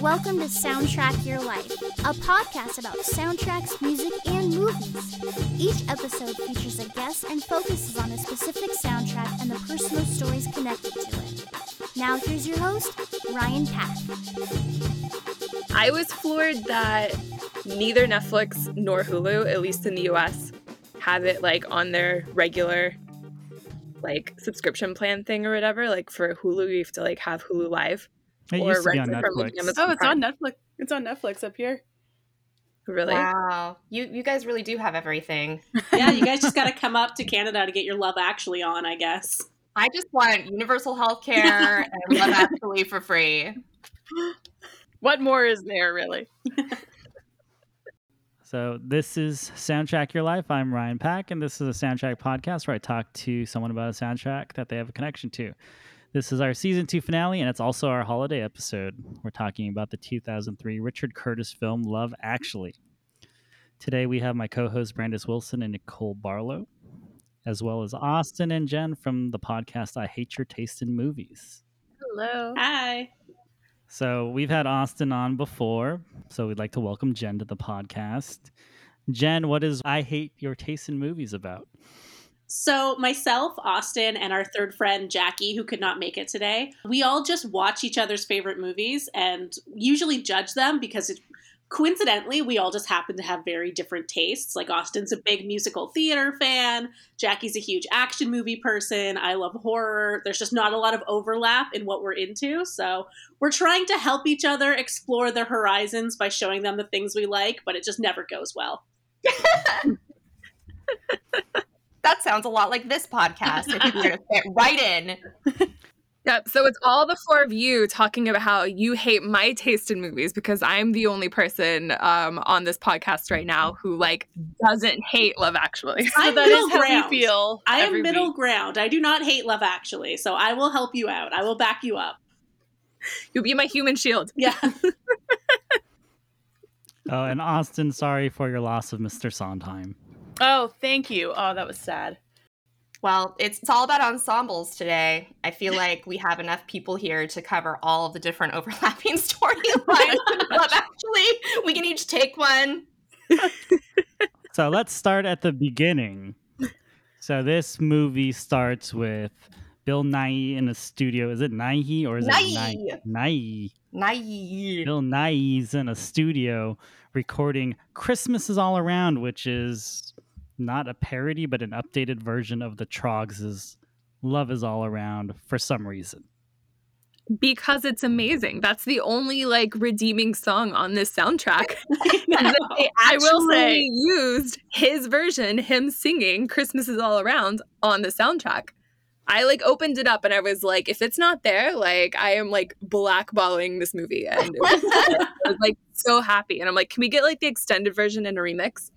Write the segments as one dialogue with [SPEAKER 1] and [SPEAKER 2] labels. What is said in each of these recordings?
[SPEAKER 1] Welcome to Soundtrack Your Life, a podcast about soundtracks, music, and movies. Each episode features a guest and focuses on a specific soundtrack and the personal stories connected to it. Now, here's your host, Ryan Pack.
[SPEAKER 2] I was floored that neither Netflix nor Hulu, at least in the US, have it like on their regular like subscription plan thing or whatever. Like for Hulu, you have to like have Hulu Live.
[SPEAKER 3] It
[SPEAKER 2] or
[SPEAKER 3] used to be on
[SPEAKER 2] rent it from, like,
[SPEAKER 3] Netflix.
[SPEAKER 2] Amazon
[SPEAKER 4] Oh, it's
[SPEAKER 2] Prime.
[SPEAKER 4] on Netflix. It's on Netflix up here.
[SPEAKER 2] Really?
[SPEAKER 5] Wow, you you guys really do have everything.
[SPEAKER 6] yeah, you guys just got to come up to Canada to get your Love Actually on, I guess.
[SPEAKER 5] I just want universal health care and Love Actually for free.
[SPEAKER 4] What more is there, really?
[SPEAKER 3] So this is Soundtrack Your Life. I'm Ryan Pack, and this is a soundtrack podcast where I talk to someone about a soundtrack that they have a connection to. This is our season two finale, and it's also our holiday episode. We're talking about the 2003 Richard Curtis film Love Actually. Today we have my co-hosts Brandis Wilson and Nicole Barlow, as well as Austin and Jen from the podcast I Hate Your Taste in Movies.
[SPEAKER 4] Hello.
[SPEAKER 6] Hi.
[SPEAKER 3] So we've had Austin on before, so we'd like to welcome Jen to the podcast. Jen, what is I Hate Your Taste in Movies about?
[SPEAKER 6] So, myself, Austin, and our third friend, Jackie, who could not make it today, we all just watch each other's favorite movies and usually judge them because it, coincidentally, we all just happen to have very different tastes. Like, Austin's a big musical theater fan, Jackie's a huge action movie person, I love horror. There's just not a lot of overlap in what we're into. So, we're trying to help each other explore their horizons by showing them the things we like, but it just never goes well.
[SPEAKER 5] That sounds a lot like this podcast. I think we're gonna fit right in.
[SPEAKER 2] Yep. So it's all the four of you talking about how you hate my taste in movies because I'm the only person um, on this podcast right now who like doesn't hate Love Actually.
[SPEAKER 6] I'm
[SPEAKER 4] that is how
[SPEAKER 6] ground.
[SPEAKER 4] we feel.
[SPEAKER 6] I am middle
[SPEAKER 4] week.
[SPEAKER 6] ground. I do not hate Love Actually, so I will help you out. I will back you up.
[SPEAKER 2] You'll be my human shield.
[SPEAKER 6] Yeah.
[SPEAKER 3] Oh, and Austin, sorry for your loss of Mr. Sondheim.
[SPEAKER 4] Oh, thank you. Oh, that was sad.
[SPEAKER 5] Well, it's it's all about ensembles today. I feel like we have enough people here to cover all of the different overlapping storylines. in Actually, we can each take one.
[SPEAKER 3] So let's start at the beginning. So this movie starts with Bill Nighy in a studio. Is it Nye or is
[SPEAKER 5] Nye.
[SPEAKER 3] it Nye? Nye.
[SPEAKER 5] Naive.
[SPEAKER 3] Bill Nighy's in a studio recording Christmas is All Around, which is not a parody, but an updated version of the Troggs' Love is All Around for some reason.
[SPEAKER 2] Because it's amazing. That's the only like redeeming song on this soundtrack.
[SPEAKER 6] I.
[SPEAKER 2] They I will say
[SPEAKER 4] Actually-
[SPEAKER 2] used his version, him singing "Christmas is All Around" on the soundtrack. I like opened it up and I was like, if it's not there, like I am like blackballing this movie, and it was, I was like so happy. And I'm like, can we get like the extended version and a remix?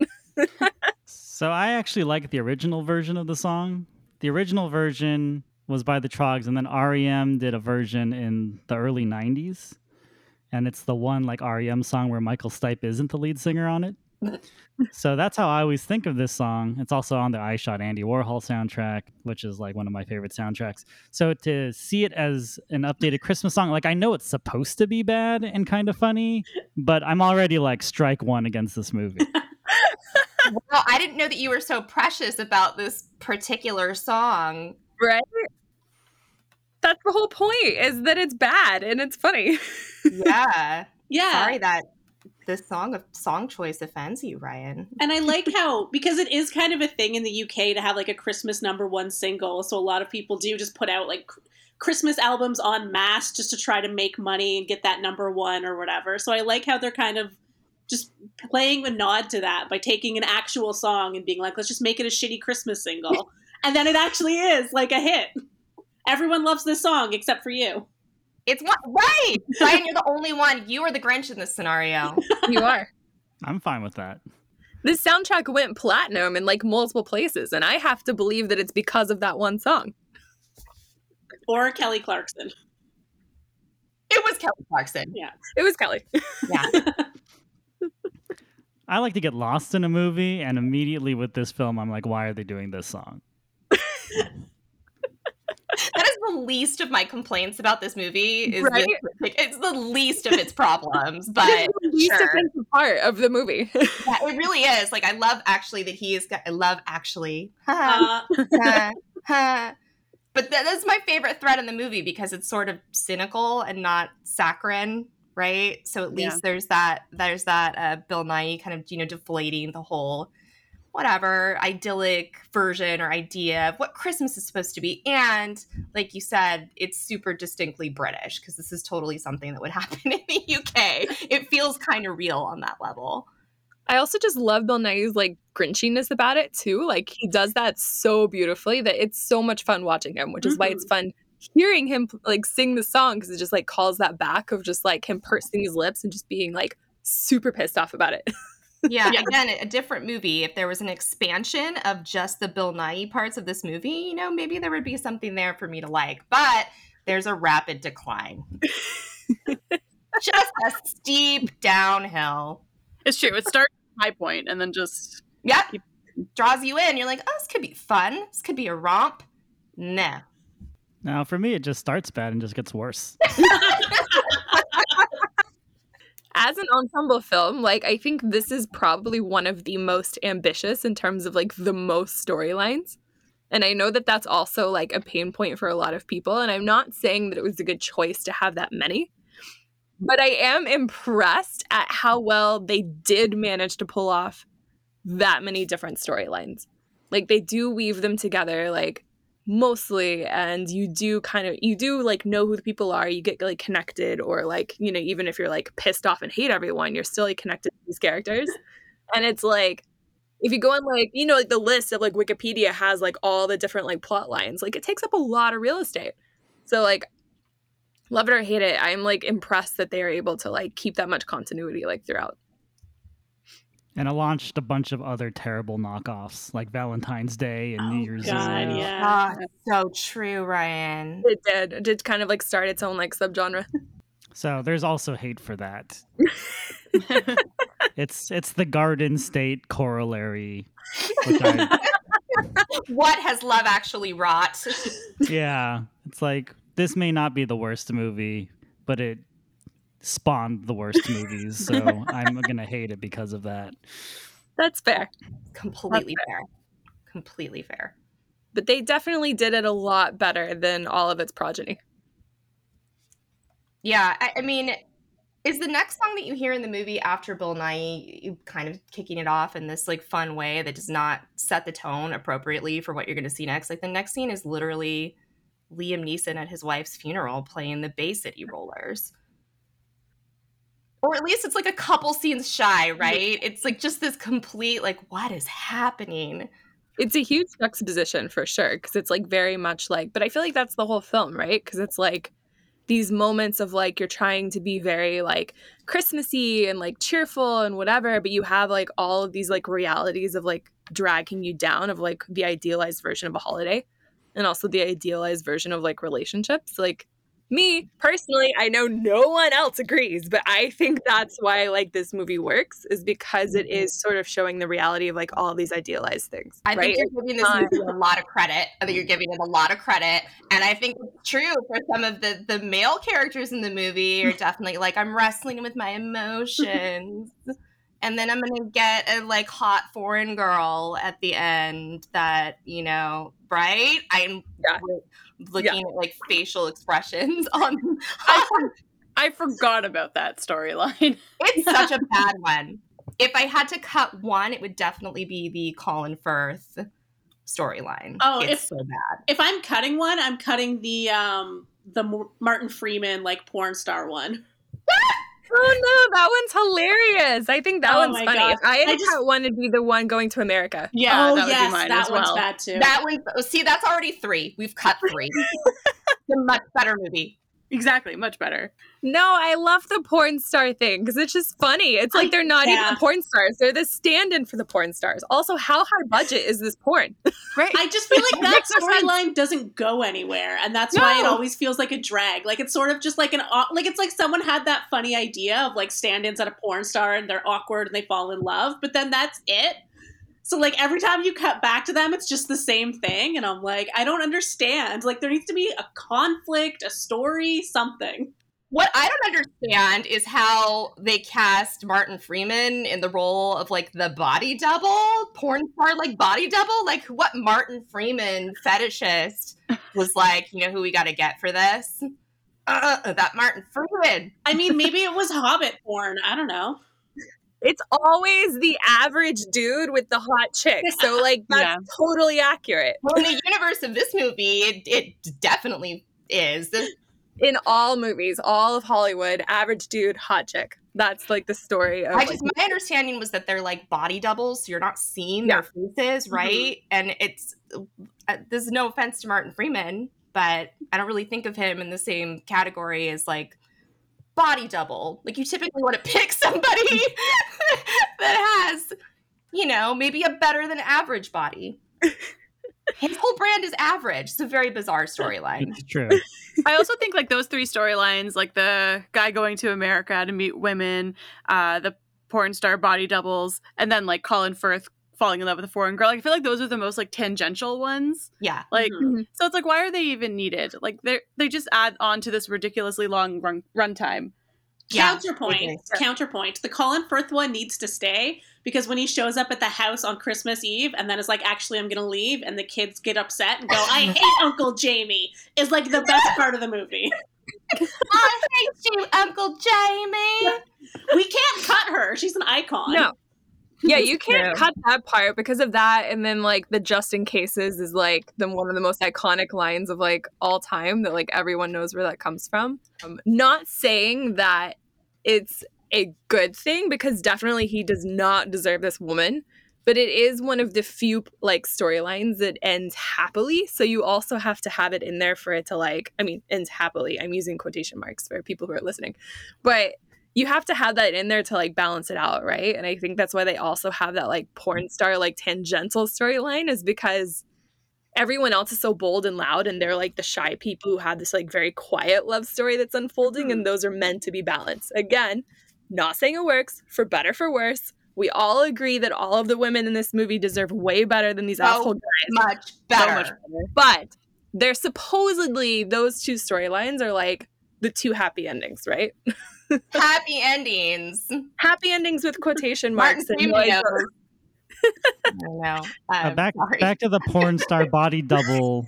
[SPEAKER 3] So I actually like the original version of the song. The original version was by the Troggs, and then REM did a version in the early 90s. And it's the one like REM song where Michael Stipe isn't the lead singer on it. so that's how I always think of this song. It's also on the I Shot Andy Warhol soundtrack, which is like one of my favorite soundtracks. So to see it as an updated Christmas song, like I know it's supposed to be bad and kind of funny, but I'm already like strike one against this movie.
[SPEAKER 5] Well, I didn't know that you were so precious about this particular song.
[SPEAKER 2] Right? That's the whole point is that it's bad and it's funny.
[SPEAKER 5] Yeah.
[SPEAKER 6] Yeah.
[SPEAKER 5] Sorry that this song of song choice offends you, Ryan.
[SPEAKER 6] And I like how because it is kind of a thing in the UK to have like a Christmas number one single. So a lot of people do just put out like Christmas albums on mass just to try to make money and get that number one or whatever. So I like how they're kind of just playing a nod to that by taking an actual song and being like, let's just make it a shitty Christmas single. and then it actually is like a hit. Everyone loves this song except for you.
[SPEAKER 5] It's one right. Ryan, you're the only one. You are the Grinch in this scenario.
[SPEAKER 2] you are.
[SPEAKER 3] I'm fine with that.
[SPEAKER 2] This soundtrack went platinum in like multiple places, and I have to believe that it's because of that one song.
[SPEAKER 6] Or Kelly Clarkson.
[SPEAKER 5] It was Kelly Clarkson. Yeah.
[SPEAKER 2] It was Kelly.
[SPEAKER 5] Yeah.
[SPEAKER 3] I like to get lost in a movie, and immediately with this film, I'm like, why are they doing this song?
[SPEAKER 5] that is the least of my complaints about this movie. Is
[SPEAKER 2] Right?
[SPEAKER 5] this- it's the least of its problems, but
[SPEAKER 2] It's the least
[SPEAKER 5] sure.
[SPEAKER 2] offensive part of the movie.
[SPEAKER 5] Yeah, it really is. Like I love actually that he is. got- I love actually.
[SPEAKER 6] Uh,
[SPEAKER 5] Huh, huh. but that's my favorite thread in the movie because it's sort of cynical and not saccharine, right? So at least
[SPEAKER 4] Yeah.
[SPEAKER 5] there's that. There's that uh, Bill Nighy kind of you know deflating the whole whatever idyllic version or idea of what Christmas is supposed to be. And like you said, it's super distinctly British because this is totally something that would happen in the UK. It feels kind of real on that level.
[SPEAKER 2] I also just love Bill Nighy's like grinchiness about it too. Like he does that so beautifully that it's so much fun watching him, which is why it's fun hearing him like sing the song because it just like calls that back of just like him pursing his lips and just being like super pissed off about it.
[SPEAKER 5] Yeah,
[SPEAKER 4] Yeah.
[SPEAKER 5] again, a different movie. If there was an expansion of just the Bill Nighy parts of this movie, you know, maybe there would be something there for me to like. But there's a rapid decline. just a steep downhill.
[SPEAKER 4] It's true. It starts at high point and then just
[SPEAKER 5] Yep. Draws you in. You're like, oh, this could be fun. This could be a romp. Nah.
[SPEAKER 3] Now, for me, it just starts bad and just gets worse.
[SPEAKER 2] As an ensemble film, like I think this is probably one of the most ambitious in terms of like the most storylines. And I know that that's also like a pain point for a lot of people. And I'm not saying that it was a good choice to have that many. But I am impressed at how well they did manage to pull off that many different storylines. Like they do weave them together like mostly and you do kind of you do like know who the people are, you get like connected or like, you know, even if you're like pissed off and hate everyone, you're still like connected to these characters. And it's like if you go on like you know like the list of like wikipedia has like all the different like plot lines like it takes up a lot of real estate so like love it or hate it i'm like impressed that they are able to like keep that much continuity like throughout
[SPEAKER 3] And it launched a bunch of other terrible knockoffs like Valentine's Day and New
[SPEAKER 6] Oh,
[SPEAKER 3] Year's
[SPEAKER 6] God,
[SPEAKER 3] Eve.
[SPEAKER 6] yeah.
[SPEAKER 5] Ah, so true, Ryan.
[SPEAKER 2] it did it did kind of like start its own like subgenre
[SPEAKER 3] So there's also hate for that. it's it's the Garden State corollary. I,
[SPEAKER 5] What has love actually wrought?
[SPEAKER 3] yeah, it's like this may not be the worst movie, but it spawned the worst movies, so I'm gonna hate it because of that.
[SPEAKER 2] that's fair
[SPEAKER 5] Completely fair. Completely fair.
[SPEAKER 2] but they definitely did it a lot better than all of its progeny
[SPEAKER 5] Yeah, I, I mean, is the next song that you hear in the movie after Bill Nighy you kind of kicking it off in this like fun way that does not set the tone appropriately for what you're going to see next? Like the next scene is literally Liam Neeson at his wife's funeral playing the Bay City Rollers. Or at least it's like a couple scenes shy, right? It's like just this complete like what is happening?
[SPEAKER 2] it's a huge juxtaposition for sure because it's like very much like but i feel like that's the whole film right because it's like these moments of like you're trying to be very like christmassy and like cheerful and whatever but you have like all of these like realities of like dragging you down of like the idealized version of a holiday and also the idealized version of like relationships like me personally i know no one else agrees but i think that's why like this movie works is because it mm-hmm. is sort of showing the reality of like all these idealized things
[SPEAKER 5] I
[SPEAKER 2] right
[SPEAKER 5] think you're giving this movie a lot of credit. I think you're giving it a lot of credit, and I think it's true for some of the the male characters in the movie are definitely like I'm wrestling with my emotions, and then I'm gonna get a like hot foreign girl at the end that you know, right? I'm
[SPEAKER 2] Yeah.
[SPEAKER 5] Looking at like facial expressions on.
[SPEAKER 4] I, for- I forgot about that storyline.
[SPEAKER 5] it's such a bad one. If I had to cut one, it would definitely be the Colin Firth storyline.
[SPEAKER 6] Oh,
[SPEAKER 5] it's
[SPEAKER 6] if-
[SPEAKER 5] so bad.
[SPEAKER 6] if I'm cutting one, I'm cutting the um the Martin Freeman like porn star one.
[SPEAKER 2] Oh no, that one's hilarious. I think that
[SPEAKER 6] Oh
[SPEAKER 2] one's funny.
[SPEAKER 6] God.
[SPEAKER 2] I had
[SPEAKER 6] I
[SPEAKER 2] to
[SPEAKER 6] just-
[SPEAKER 2] cut one, it'd be the one going to America.
[SPEAKER 4] Yeah,
[SPEAKER 6] oh
[SPEAKER 4] that would
[SPEAKER 6] yes,
[SPEAKER 4] be mine
[SPEAKER 6] that
[SPEAKER 4] as
[SPEAKER 6] one's
[SPEAKER 4] well.
[SPEAKER 6] bad too.
[SPEAKER 5] That one, oh, see, that's already three. We've cut three. it's a much better movie.
[SPEAKER 4] Exactly, much better.
[SPEAKER 2] No, I love the porn star thing because it's just funny. It's like they're not
[SPEAKER 6] Yeah.
[SPEAKER 2] even porn stars; they're the stand-in for the porn stars. Also, how high budget is this porn?
[SPEAKER 4] Right.
[SPEAKER 6] I just feel like that
[SPEAKER 2] Makes no
[SPEAKER 6] storyline doesn't go anywhere, and that's why it always feels like a drag. Like it's sort of just like an like it's like someone had that funny idea of like stand-ins at a porn star and they're awkward and they fall in love, but then that's it. So like every time you cut back to them, it's just the same thing, and I'm like, I don't understand. Like there needs to be a conflict, a story, something.
[SPEAKER 5] What I don't understand is how they cast Martin Freeman in the role of like the body double, porn star like body double. Like what Martin Freeman fetishist was like, you know who we got to get for this? Uh, that Martin Freeman.
[SPEAKER 6] I mean, maybe it was Hobbit porn. I don't know.
[SPEAKER 2] It's always the average dude with the hot chick. So, like, that's
[SPEAKER 4] Yeah.
[SPEAKER 2] totally accurate
[SPEAKER 5] Well, in the universe of this movie, it, it definitely is.
[SPEAKER 2] in all movies, all of Hollywood. Average dude, hot chick. That's like the story of.
[SPEAKER 5] I
[SPEAKER 2] like,
[SPEAKER 5] just my understanding was that they're like body doubles, so you're not seeing
[SPEAKER 2] Yeah.
[SPEAKER 5] their faces, right? And it's uh, this is no offense to Martin Freeman, but I don't really think of him in the same category as like body double. Like you typically want to pick somebody that has, you know, maybe a better than average body. His whole brand is average. It's a very bizarre storyline.
[SPEAKER 3] It's true.
[SPEAKER 4] I also think like those three storylines, like the guy going to America to meet women, uh, the porn star body doubles, and then like Colin Firth falling in love with a foreign girl. Like, I feel like those are the most like tangential ones.
[SPEAKER 5] Yeah.
[SPEAKER 4] Like,
[SPEAKER 2] Mhm.
[SPEAKER 4] so it's like, why are they even needed? Like, they they just add on to this ridiculously long run runtime.
[SPEAKER 5] Yeah,
[SPEAKER 6] counterpoint
[SPEAKER 5] okay.
[SPEAKER 6] counterpoint the colin firth one needs to stay because when he shows up at the house on christmas eve and then is like actually i'm gonna leave and the kids get upset and go i hate uncle jamie is like the best part of the movie
[SPEAKER 5] I hate you, Uncle Jamie.
[SPEAKER 6] we can't cut her she's an icon
[SPEAKER 2] No. Yeah, you can't cut that part because of that. And then like the just in cases is like the one of the most iconic lines of like all time that like everyone knows where that comes from. Um, not saying that it's a good thing because definitely he does not deserve this woman. But it is one of the few like storylines that ends happily. So you also have to have it in there for it to like, I mean, ends happily. I'm using quotation marks for people who are listening. But you have to have that in there to like balance it out, right? And I think that's why they also have that like porn star like tangential storyline is because everyone else is so bold and loud and they're like the shy people who have this like very quiet love story that's unfolding and mm-hmm. those are meant to be balanced. Again, not saying it works for better for worse. We all agree that all of the women in this movie deserve way better than these
[SPEAKER 5] Oh,
[SPEAKER 2] asshole guys.
[SPEAKER 5] Much better.
[SPEAKER 4] So much better.
[SPEAKER 2] But they're supposedly those two storylines are like the two happy endings, right?
[SPEAKER 5] Happy endings.
[SPEAKER 2] happy endings with quotation marks and
[SPEAKER 5] Freeman. I know.
[SPEAKER 3] Uh, back
[SPEAKER 5] sorry.
[SPEAKER 3] back to the porn star body double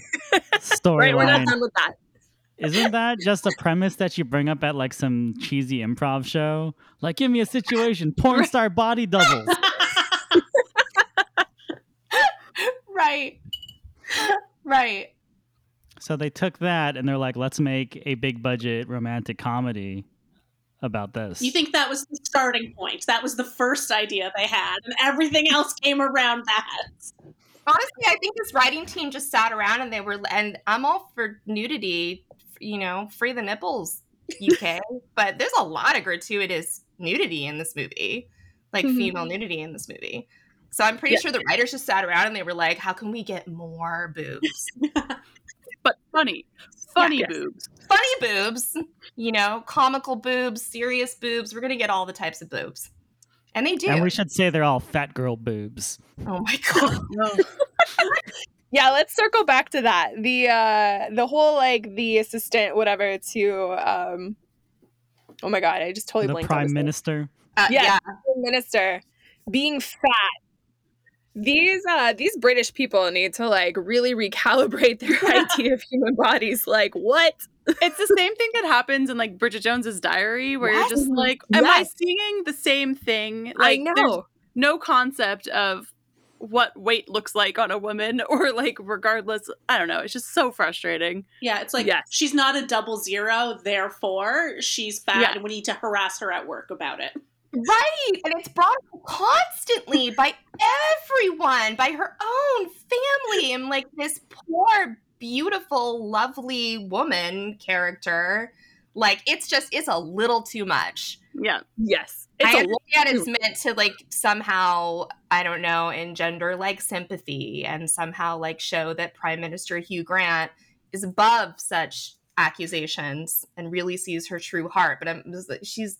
[SPEAKER 2] right we're not done with that.
[SPEAKER 3] Isn't that just a premise that you bring up at like some cheesy improv show? Like, give me a situation, porn star body doubles.
[SPEAKER 5] right. Right.
[SPEAKER 3] So they took that and they're like, let's make a big budget romantic comedy about this.
[SPEAKER 6] you think that was the starting point that was the first idea they had and everything else came around that
[SPEAKER 5] Honestly, I think this writing team just sat around and they were, and I'm all for nudity, you know, free the nipples, UK. but there's a lot of gratuitous nudity in this movie, like
[SPEAKER 2] Mhm.
[SPEAKER 5] female nudity in this movie. So I'm pretty sure the writers just sat around and they were like, how can we get more boobs?
[SPEAKER 4] But funny, funny
[SPEAKER 2] Yes.
[SPEAKER 4] boobs.
[SPEAKER 5] Funny boobs, you know, comical boobs, serious boobs. We're going to get all the types of boobs. And they do.
[SPEAKER 3] and we should say they're all fat girl boobs.
[SPEAKER 5] oh my God.
[SPEAKER 2] yeah let's circle back to that the uh the whole like the assistant whatever to um oh my god i just totally
[SPEAKER 3] the
[SPEAKER 2] blanked
[SPEAKER 3] prime minister.
[SPEAKER 5] Uh,
[SPEAKER 2] Yeah.
[SPEAKER 5] yeah.
[SPEAKER 2] Prime minister being fat these uh these british people need to like really recalibrate their idea of human bodies like what
[SPEAKER 4] It's the same thing that happens in like Bridget Jones's Diary, where
[SPEAKER 5] Yes.
[SPEAKER 4] you're just like, "Am I seeing the same thing?"
[SPEAKER 2] i
[SPEAKER 4] Like, there's
[SPEAKER 2] know
[SPEAKER 4] no concept of what weight looks like on a woman, or like, regardless. I don't know. It's just so frustrating.
[SPEAKER 6] yeah it's like
[SPEAKER 2] Yes.
[SPEAKER 6] she's not a double zero therefore she's fat
[SPEAKER 4] Yeah.
[SPEAKER 6] and we need to harass her at work about it
[SPEAKER 5] Right. And it's brought up constantly by everyone, by her own family. And like this poor, beautiful, lovely woman character Like it's just it's a little too much.
[SPEAKER 4] Yeah.
[SPEAKER 2] Yes. It's
[SPEAKER 5] I
[SPEAKER 2] a
[SPEAKER 5] understand it's meant to like somehow, I don't know, engender like sympathy and somehow like show that Prime Minister Hugh Grant is above such accusations and really sees her true heart. But I'm she's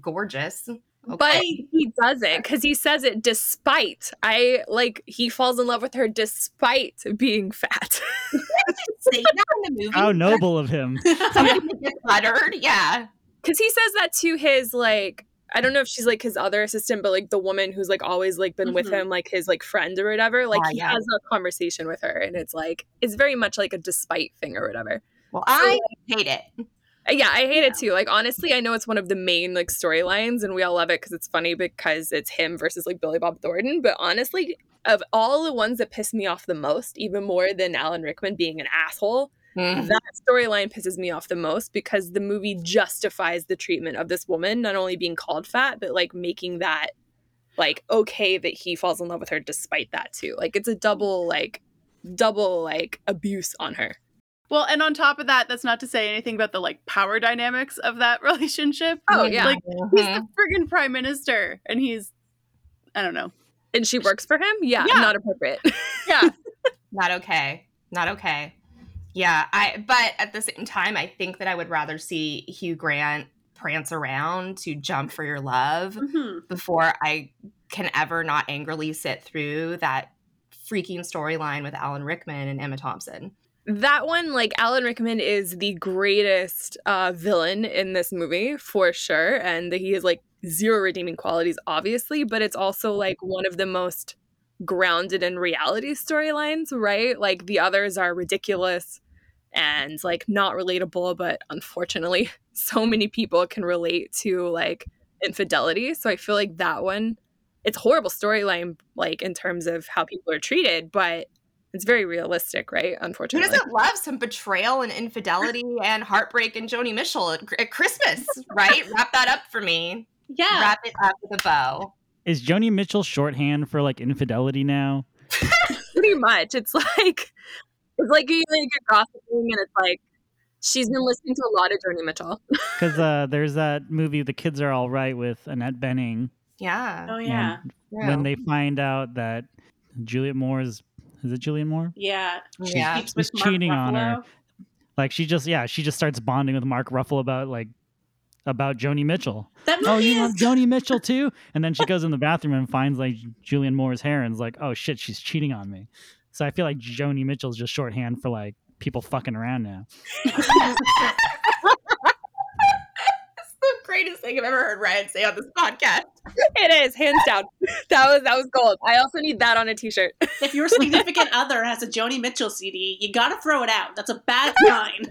[SPEAKER 5] gorgeous.
[SPEAKER 2] But he doesn't because he says it despite. I like he falls in love with her despite being fat.
[SPEAKER 5] say that in the movie.
[SPEAKER 3] How noble of him.
[SPEAKER 5] Something that gets uttered. Yeah.
[SPEAKER 2] Because he says that to his like I don't know if she's like his other assistant, but like the woman who's like always like been with
[SPEAKER 6] Mhm.
[SPEAKER 2] him, like his like friend or whatever. Like
[SPEAKER 5] Ah,
[SPEAKER 2] he
[SPEAKER 5] yeah.
[SPEAKER 2] has a conversation with her, and it's like it's very much like a despite thing or whatever.
[SPEAKER 5] Well, I hate it.
[SPEAKER 2] Yeah, I hate it too. Like honestly, I know it's one of the main like storylines, and we all love it because it's funny because it's him versus like Billy Bob Thornton. But honestly, of all the ones that piss me off the most, even more than Alan Rickman being an asshole,
[SPEAKER 5] Mhm.
[SPEAKER 2] that storyline pisses me off the most because the movie justifies the treatment of this woman not only being called fat but like making that like okay that he falls in love with her despite that too like it's a double like double like abuse on her
[SPEAKER 4] Well, and on top of that, that's not to say anything about the like power dynamics of that relationship.
[SPEAKER 2] Oh, yeah.
[SPEAKER 4] Like he's
[SPEAKER 5] Mhm.
[SPEAKER 4] the friggin' prime minister and he's I don't know.
[SPEAKER 2] and she works for him yeah,
[SPEAKER 4] Yeah.
[SPEAKER 2] not appropriate
[SPEAKER 4] Yeah.
[SPEAKER 5] not okay. Not okay. Yeah, I but at the same time I think that I would rather see Hugh Grant prance around to jump for your love
[SPEAKER 6] Mhm.
[SPEAKER 5] before I can ever not angrily sit through that freaking storyline with Alan Rickman and Emma Thompson.
[SPEAKER 2] That one like alan rickman is the greatest uh villain in this movie for sure and he has like zero redeeming qualities obviously but it's also like one of the most grounded in reality storylines right? Like the others are ridiculous and like not relatable but unfortunately so many people can relate to like infidelity so i feel like that one it's a horrible storyline like in terms of how people are treated but it's very realistic right Unfortunately, Who
[SPEAKER 5] doesn't love some betrayal and infidelity and heartbreak and Joni Mitchell at, at Christmas, right? Wrap that up for me.
[SPEAKER 6] Yeah.
[SPEAKER 5] Wrap it up with a bow.
[SPEAKER 3] Is Joni Mitchell shorthand for like infidelity now?
[SPEAKER 2] pretty much. It's like it's like you like you're gossiping, and it's like she's been listening to a lot of Joni Mitchell.
[SPEAKER 3] Because uh, there's that movie, The Kids Are All Right, with Annette Bening.
[SPEAKER 5] Yeah.
[SPEAKER 6] Oh yeah.
[SPEAKER 3] And
[SPEAKER 5] true.
[SPEAKER 3] when they find out that Juliet Moore is, is it Juliet Moore?
[SPEAKER 6] Yeah.
[SPEAKER 5] yeah.
[SPEAKER 6] Sleeps with
[SPEAKER 3] He's
[SPEAKER 6] Mark
[SPEAKER 3] cheating on her. Like she just, yeah, she just starts bonding with Mark Ruffalo about like about Joni Mitchell.
[SPEAKER 6] That movie
[SPEAKER 3] Oh, you
[SPEAKER 6] is
[SPEAKER 3] love Joni Mitchell too? And then she goes in the bathroom and finds like Julianne Moore's hair and is like, oh shit, she's cheating on me. So I feel like Joni Mitchell's just shorthand for like people fucking around now.
[SPEAKER 5] That's the greatest thing I've ever heard Ryan say on this podcast.
[SPEAKER 2] it is hands down. That was that was gold. I also need that on a T-shirt.
[SPEAKER 6] if your significant other has a Joni Mitchell CD, you gotta throw it out. That's a bad sign.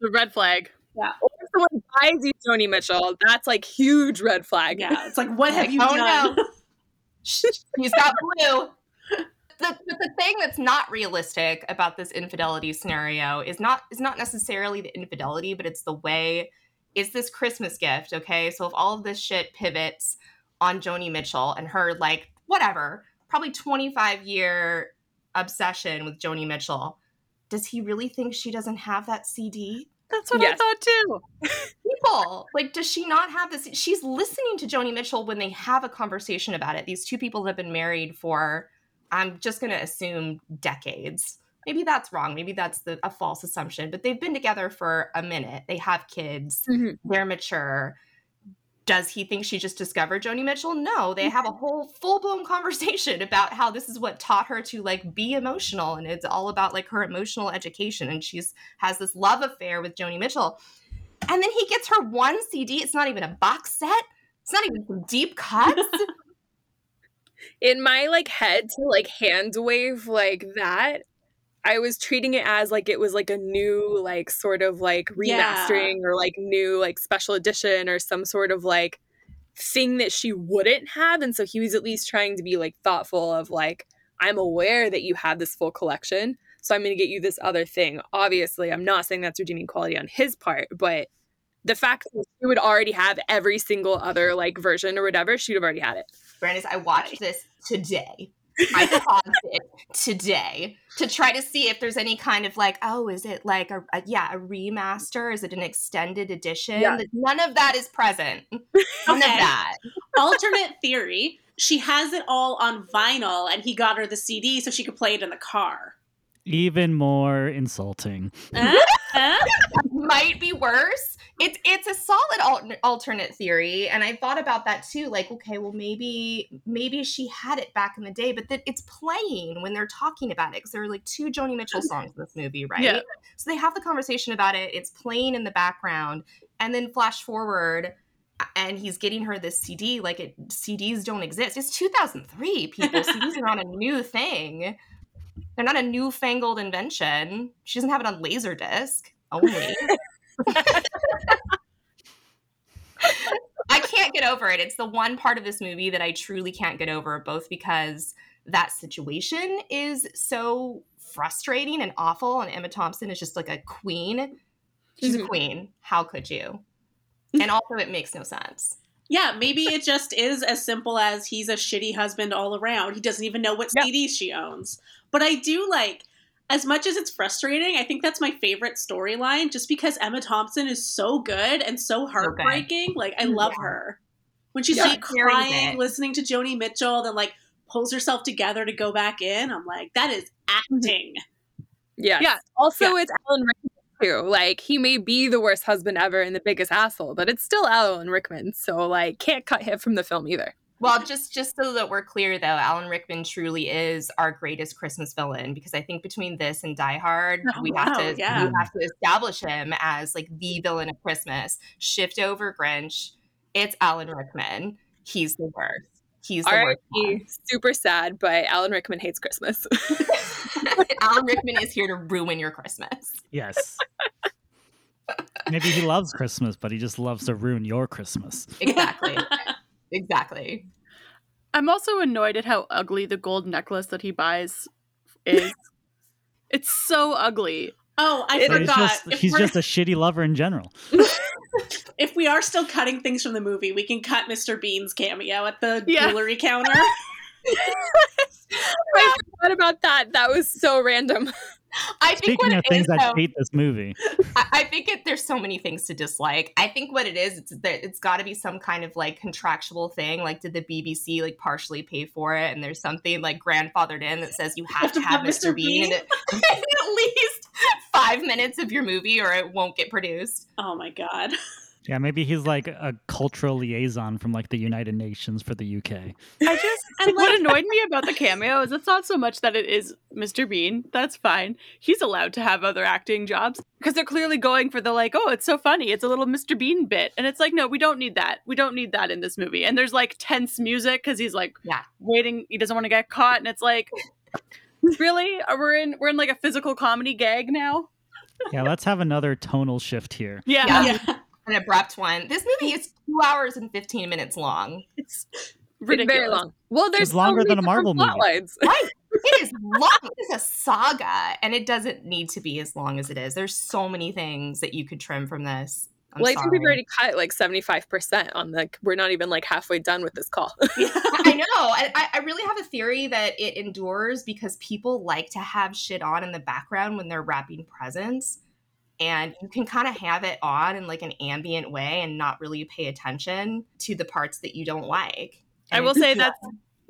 [SPEAKER 4] The red flag. Yeah.
[SPEAKER 2] Or if someone buys you Joni Mitchell, that's like huge red flag.
[SPEAKER 6] Yeah. It's like, what have
[SPEAKER 5] Like,
[SPEAKER 6] you
[SPEAKER 5] oh,
[SPEAKER 6] done?
[SPEAKER 5] no. She's got blue. The, the, the thing that's not realistic about this infidelity scenario is not is not necessarily the infidelity, but it's the way it's this Christmas gift, okay? So if all of this shit pivots on Joni Mitchell and her like whatever, probably 25 year obsession with Joni Mitchell, does he really think she doesn't have that CD?
[SPEAKER 4] That's what
[SPEAKER 2] Yes.
[SPEAKER 4] I thought too.
[SPEAKER 5] people like does she not have this she's listening to joni mitchell when they have a conversation about it these two people have been married for i'm just going to assume decades maybe that's wrong maybe that's the, a false assumption but they've been together for a minute they have kids
[SPEAKER 2] Mhm.
[SPEAKER 5] they're mature. Does he think she just discovered joni mitchell? No they have a whole full-blown conversation about how this is what taught her to like be emotional and it's all about like her emotional education and she's has this love affair with joni mitchell. And then he gets her one cd it's not even a box set it's not even some deep cuts.
[SPEAKER 2] In my like head to like hand wave like that i was treating it as like it was like a new like sort of like
[SPEAKER 6] Yeah.
[SPEAKER 2] remastering or like new like special edition or some sort of like thing that she wouldn't have and so he was at least trying to be like thoughtful of like i'm aware that you have this full collection so i'm going to get you this other thing. Obviously i'm not saying that's redeeming quality on his part but the fact that she would already have every single other like version or whatever she'd have already had it.
[SPEAKER 5] Brandis i watched this today I paused it today to try to see if there's any kind of like, oh, is it like a, a yeah, a remaster? Is it an extended edition?
[SPEAKER 2] Yeah.
[SPEAKER 5] None of that is present. None of that.
[SPEAKER 6] Alternate theory: she has it all on vinyl, and he got her the CD so she could play it in the car.
[SPEAKER 3] Even more insulting.
[SPEAKER 6] Huh? Huh?
[SPEAKER 5] might be worse. It's it's a solid al- alternate theory, and I thought about that too. Like, okay, well, maybe maybe she had it back in the day, but that it's playing when they're talking about it because there are like two Joni Mitchell mm-hmm. songs in this movie, right?
[SPEAKER 4] Yeah.
[SPEAKER 5] So they have the conversation about it. It's playing in the background, and then flash forward. And he's getting her this CD. Like it, CDs don't exist. It's 2003. People, CDs are not a new thing. They're not a newfangled invention. She doesn't have it on Laserdisc only. I can't get over it. It's the one part of this movie that I truly can't get over, both because that situation is so frustrating and awful, and Emma Thompson is just like a queen. She's a
[SPEAKER 2] Mhm.
[SPEAKER 5] queen. How could you? And also, it makes no sense.
[SPEAKER 6] Yeah, maybe it just is as simple as he's a shitty husband all around. He doesn't even know what
[SPEAKER 2] Yeah.
[SPEAKER 6] CDs she owns. But I do like, as much as it's frustrating, I think that's my favorite storyline just because Emma Thompson is so good and so heartbreaking. Like, I love
[SPEAKER 5] Yeah.
[SPEAKER 6] her. When she's
[SPEAKER 5] Yeah,
[SPEAKER 6] like crying,
[SPEAKER 5] it.
[SPEAKER 6] listening to Joni Mitchell, then like pulls herself together to go back in, I'm like, that is acting.
[SPEAKER 2] Yeah.
[SPEAKER 4] Yeah.
[SPEAKER 2] Also, it's Alan Rickman too. Like he may be the worst husband ever and the biggest asshole, but it's still Alan Rickman. So like, can't cut him from the film either.
[SPEAKER 5] Well, just just so that we're clear, though, Alan Rickman truly is our greatest Christmas villain because I think between this and Die Hard,
[SPEAKER 6] Oh,
[SPEAKER 5] we have
[SPEAKER 6] wow,
[SPEAKER 5] to
[SPEAKER 6] yeah.
[SPEAKER 5] we have to establish him as like the villain of Christmas. Shift over Grinch, it's Alan Rickman. He's the worst. He's the worst.
[SPEAKER 2] R.I.P. Super sad, but Alan Rickman hates Christmas.
[SPEAKER 5] Alan Rickman is here to ruin your Christmas.
[SPEAKER 3] Yes. Maybe he loves Christmas, but he just loves to ruin your Christmas.
[SPEAKER 5] Exactly. exactly.
[SPEAKER 4] I'm also annoyed at how ugly the gold necklace that he buys is. it's so ugly.
[SPEAKER 6] Oh, I
[SPEAKER 2] It-
[SPEAKER 3] So he's
[SPEAKER 6] forgot.
[SPEAKER 3] just, he's just a shitty lover in general.
[SPEAKER 6] If we are still cutting things from the movie, we can cut Mr. Bean's cameo at the
[SPEAKER 4] Yeah.
[SPEAKER 6] jewelry counter.
[SPEAKER 2] I forgot about that. That was so random.
[SPEAKER 5] I think
[SPEAKER 3] Speaking
[SPEAKER 5] what
[SPEAKER 3] of
[SPEAKER 5] it
[SPEAKER 3] things
[SPEAKER 5] is,
[SPEAKER 3] that
[SPEAKER 5] though-
[SPEAKER 3] hate this movie,
[SPEAKER 5] I, I think it, there's so many things to dislike. I think what it is, it's that it's got to be some kind of like contractual thing. Like, did the BBC like partially pay for it? And there's something like grandfathered in that says you have to have Mr. Bean in, it, in at least five minutes of your movie, or it won't get produced.
[SPEAKER 6] oh my god.
[SPEAKER 3] Yeah, maybe he's like a cultural liaison from like the United Nations for the UK.
[SPEAKER 4] I just
[SPEAKER 6] And,
[SPEAKER 4] what annoyed me about the cameo is it's not so much that it is Mr. Bean. That's fine. He's allowed to have other acting jobs because they're clearly going for the like, oh, it's so funny. It's a little Mr. Bean bit, and it's like, no, we don't need that. We don't need that in this movie. And there's like tense music because he's like,
[SPEAKER 5] Yeah.
[SPEAKER 4] waiting. He doesn't want to get caught, and it's like, really, we're in we're in like a physical comedy gag now.
[SPEAKER 3] Yeah, let's have another tonal shift here.
[SPEAKER 4] Yeah,
[SPEAKER 5] Yeah.
[SPEAKER 6] Yeah.
[SPEAKER 5] An abrupt one. This movie is two hours and 15 minutes long.
[SPEAKER 4] it's
[SPEAKER 2] It's
[SPEAKER 4] ridiculous.
[SPEAKER 2] very long. Well, there's
[SPEAKER 3] It's longer
[SPEAKER 2] so
[SPEAKER 3] than a Marvel movie.
[SPEAKER 2] lines.
[SPEAKER 5] Right. It is long. It is a saga, and it doesn't need to be as long as it is. There's so many things that you could trim from this. I'm
[SPEAKER 2] well, I think we've already cut like 75% on the. We're not even like halfway done with this call.
[SPEAKER 5] I know. I, I- I really have a theory that it endures because people like to have shit on in the background when they're wrapping presents. And you can kind of have it on in like an ambient way and not really pay attention to the parts that you don't like.
[SPEAKER 4] I will say that's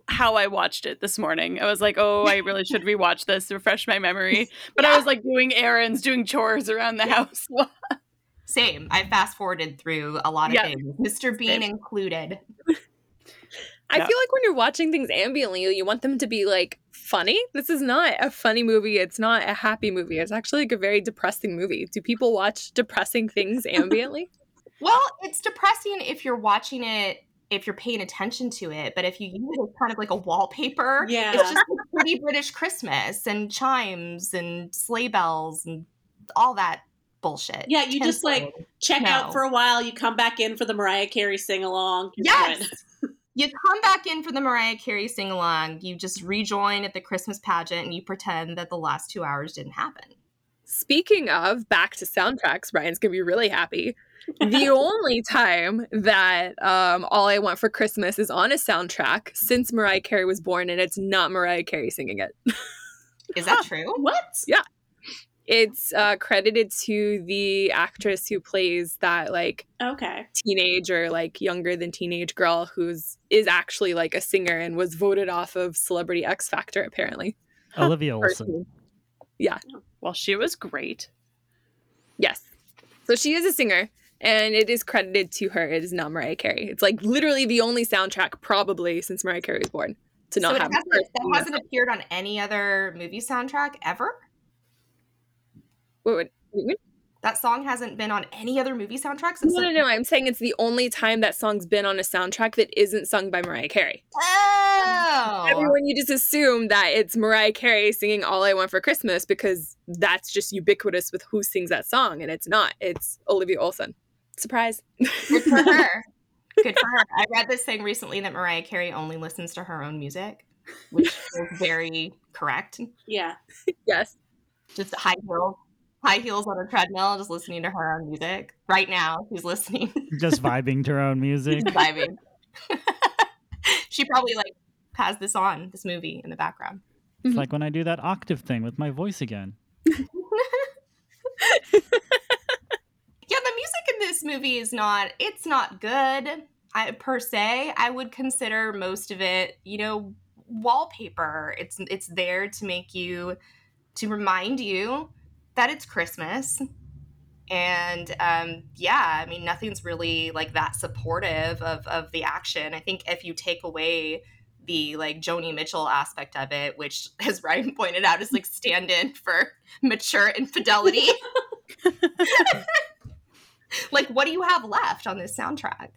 [SPEAKER 4] how I watched it this morning. I was like, oh, I really should rewatch this, refresh my memory. But I was like doing errands, doing chores around the house.
[SPEAKER 5] Same. I fast forwarded through a lot of
[SPEAKER 4] Yeah.
[SPEAKER 5] things, Mr. Bean
[SPEAKER 4] Same.
[SPEAKER 5] included.
[SPEAKER 2] I
[SPEAKER 4] Yeah.
[SPEAKER 2] feel like when you're watching things ambiently, you want them to be like funny. This is not a funny movie. It's not a happy movie. It's actually like a very depressing movie. Do people watch depressing things ambiently?
[SPEAKER 5] Well, it's depressing if you're watching it, if you're paying attention to it. But if you use it as kind of like a wallpaper,
[SPEAKER 6] Yeah.
[SPEAKER 5] it's just like pretty British Christmas and chimes and sleigh bells and all that bullshit.
[SPEAKER 6] Yeah, you just, like, Check
[SPEAKER 5] No.
[SPEAKER 6] out for a while, you come back in for the Mariah Carey sing along.
[SPEAKER 5] Yes. You come back in for the Mariah Carey sing along, you just rejoin at the Christmas pageant and you pretend that the last two hours didn't happen.
[SPEAKER 2] Speaking of back to soundtracks, Brian's gonna be really happy. the only time that um, All I Want for Christmas is on a soundtrack since Mariah Carey was born, and it's not Mariah Carey singing it.
[SPEAKER 5] Is that true?
[SPEAKER 6] What?
[SPEAKER 2] It's uh, credited to the actress who plays that like
[SPEAKER 6] Okay.
[SPEAKER 2] teenage or like younger than teenage girl who's is actually like a singer and was voted off of Celebrity X Factor apparently.
[SPEAKER 3] Olivia Olson.
[SPEAKER 2] Yeah.
[SPEAKER 4] Well, she was great.
[SPEAKER 2] Yes. So she is a singer and it is credited to her. It is not Mariah Carey. It's like literally the only soundtrack probably since Mariah Carey was born to not
[SPEAKER 5] so it
[SPEAKER 2] have
[SPEAKER 5] hasn't, that hasn't appeared on any other movie soundtrack ever.
[SPEAKER 2] Wait, wait, wait, wait.
[SPEAKER 5] That song hasn't been on any other movie soundtracks.
[SPEAKER 2] No, no, no. I'm saying it's the only time that song's been on a soundtrack that isn't sung by Mariah Carey.
[SPEAKER 5] Oh,
[SPEAKER 2] Everyone, you just assume that it's Mariah Carey singing All I Want for Christmas because that's just ubiquitous with who sings that song, and it's not. It's Olivia Olson. Surprise.
[SPEAKER 5] good for her. Good for her. I read this thing recently that Mariah Carey only listens to her own music, which is very correct.
[SPEAKER 6] Yeah.
[SPEAKER 2] yes.
[SPEAKER 5] Just high heels, high heels on a treadmill, just listening to her own music. Right now, she's listening,
[SPEAKER 3] Just vibing to her own music.
[SPEAKER 5] she's vibing. she probably like has this on this movie in the background. Mm-hmm.
[SPEAKER 3] It's like when I do that octave thing with my voice again.
[SPEAKER 5] Yeah, the music in this movie is not it's not good I, per se. I would consider most of it, you know, wallpaper. It's it's there to make you to remind you that it's Christmas. And um, yeah, I mean, nothing's really like that supportive of of the action. I think if you take away the like Joni Mitchell aspect of it, which, as Ryan pointed out, is like stand-in for mature infidelity. like, what do you have left on this soundtrack?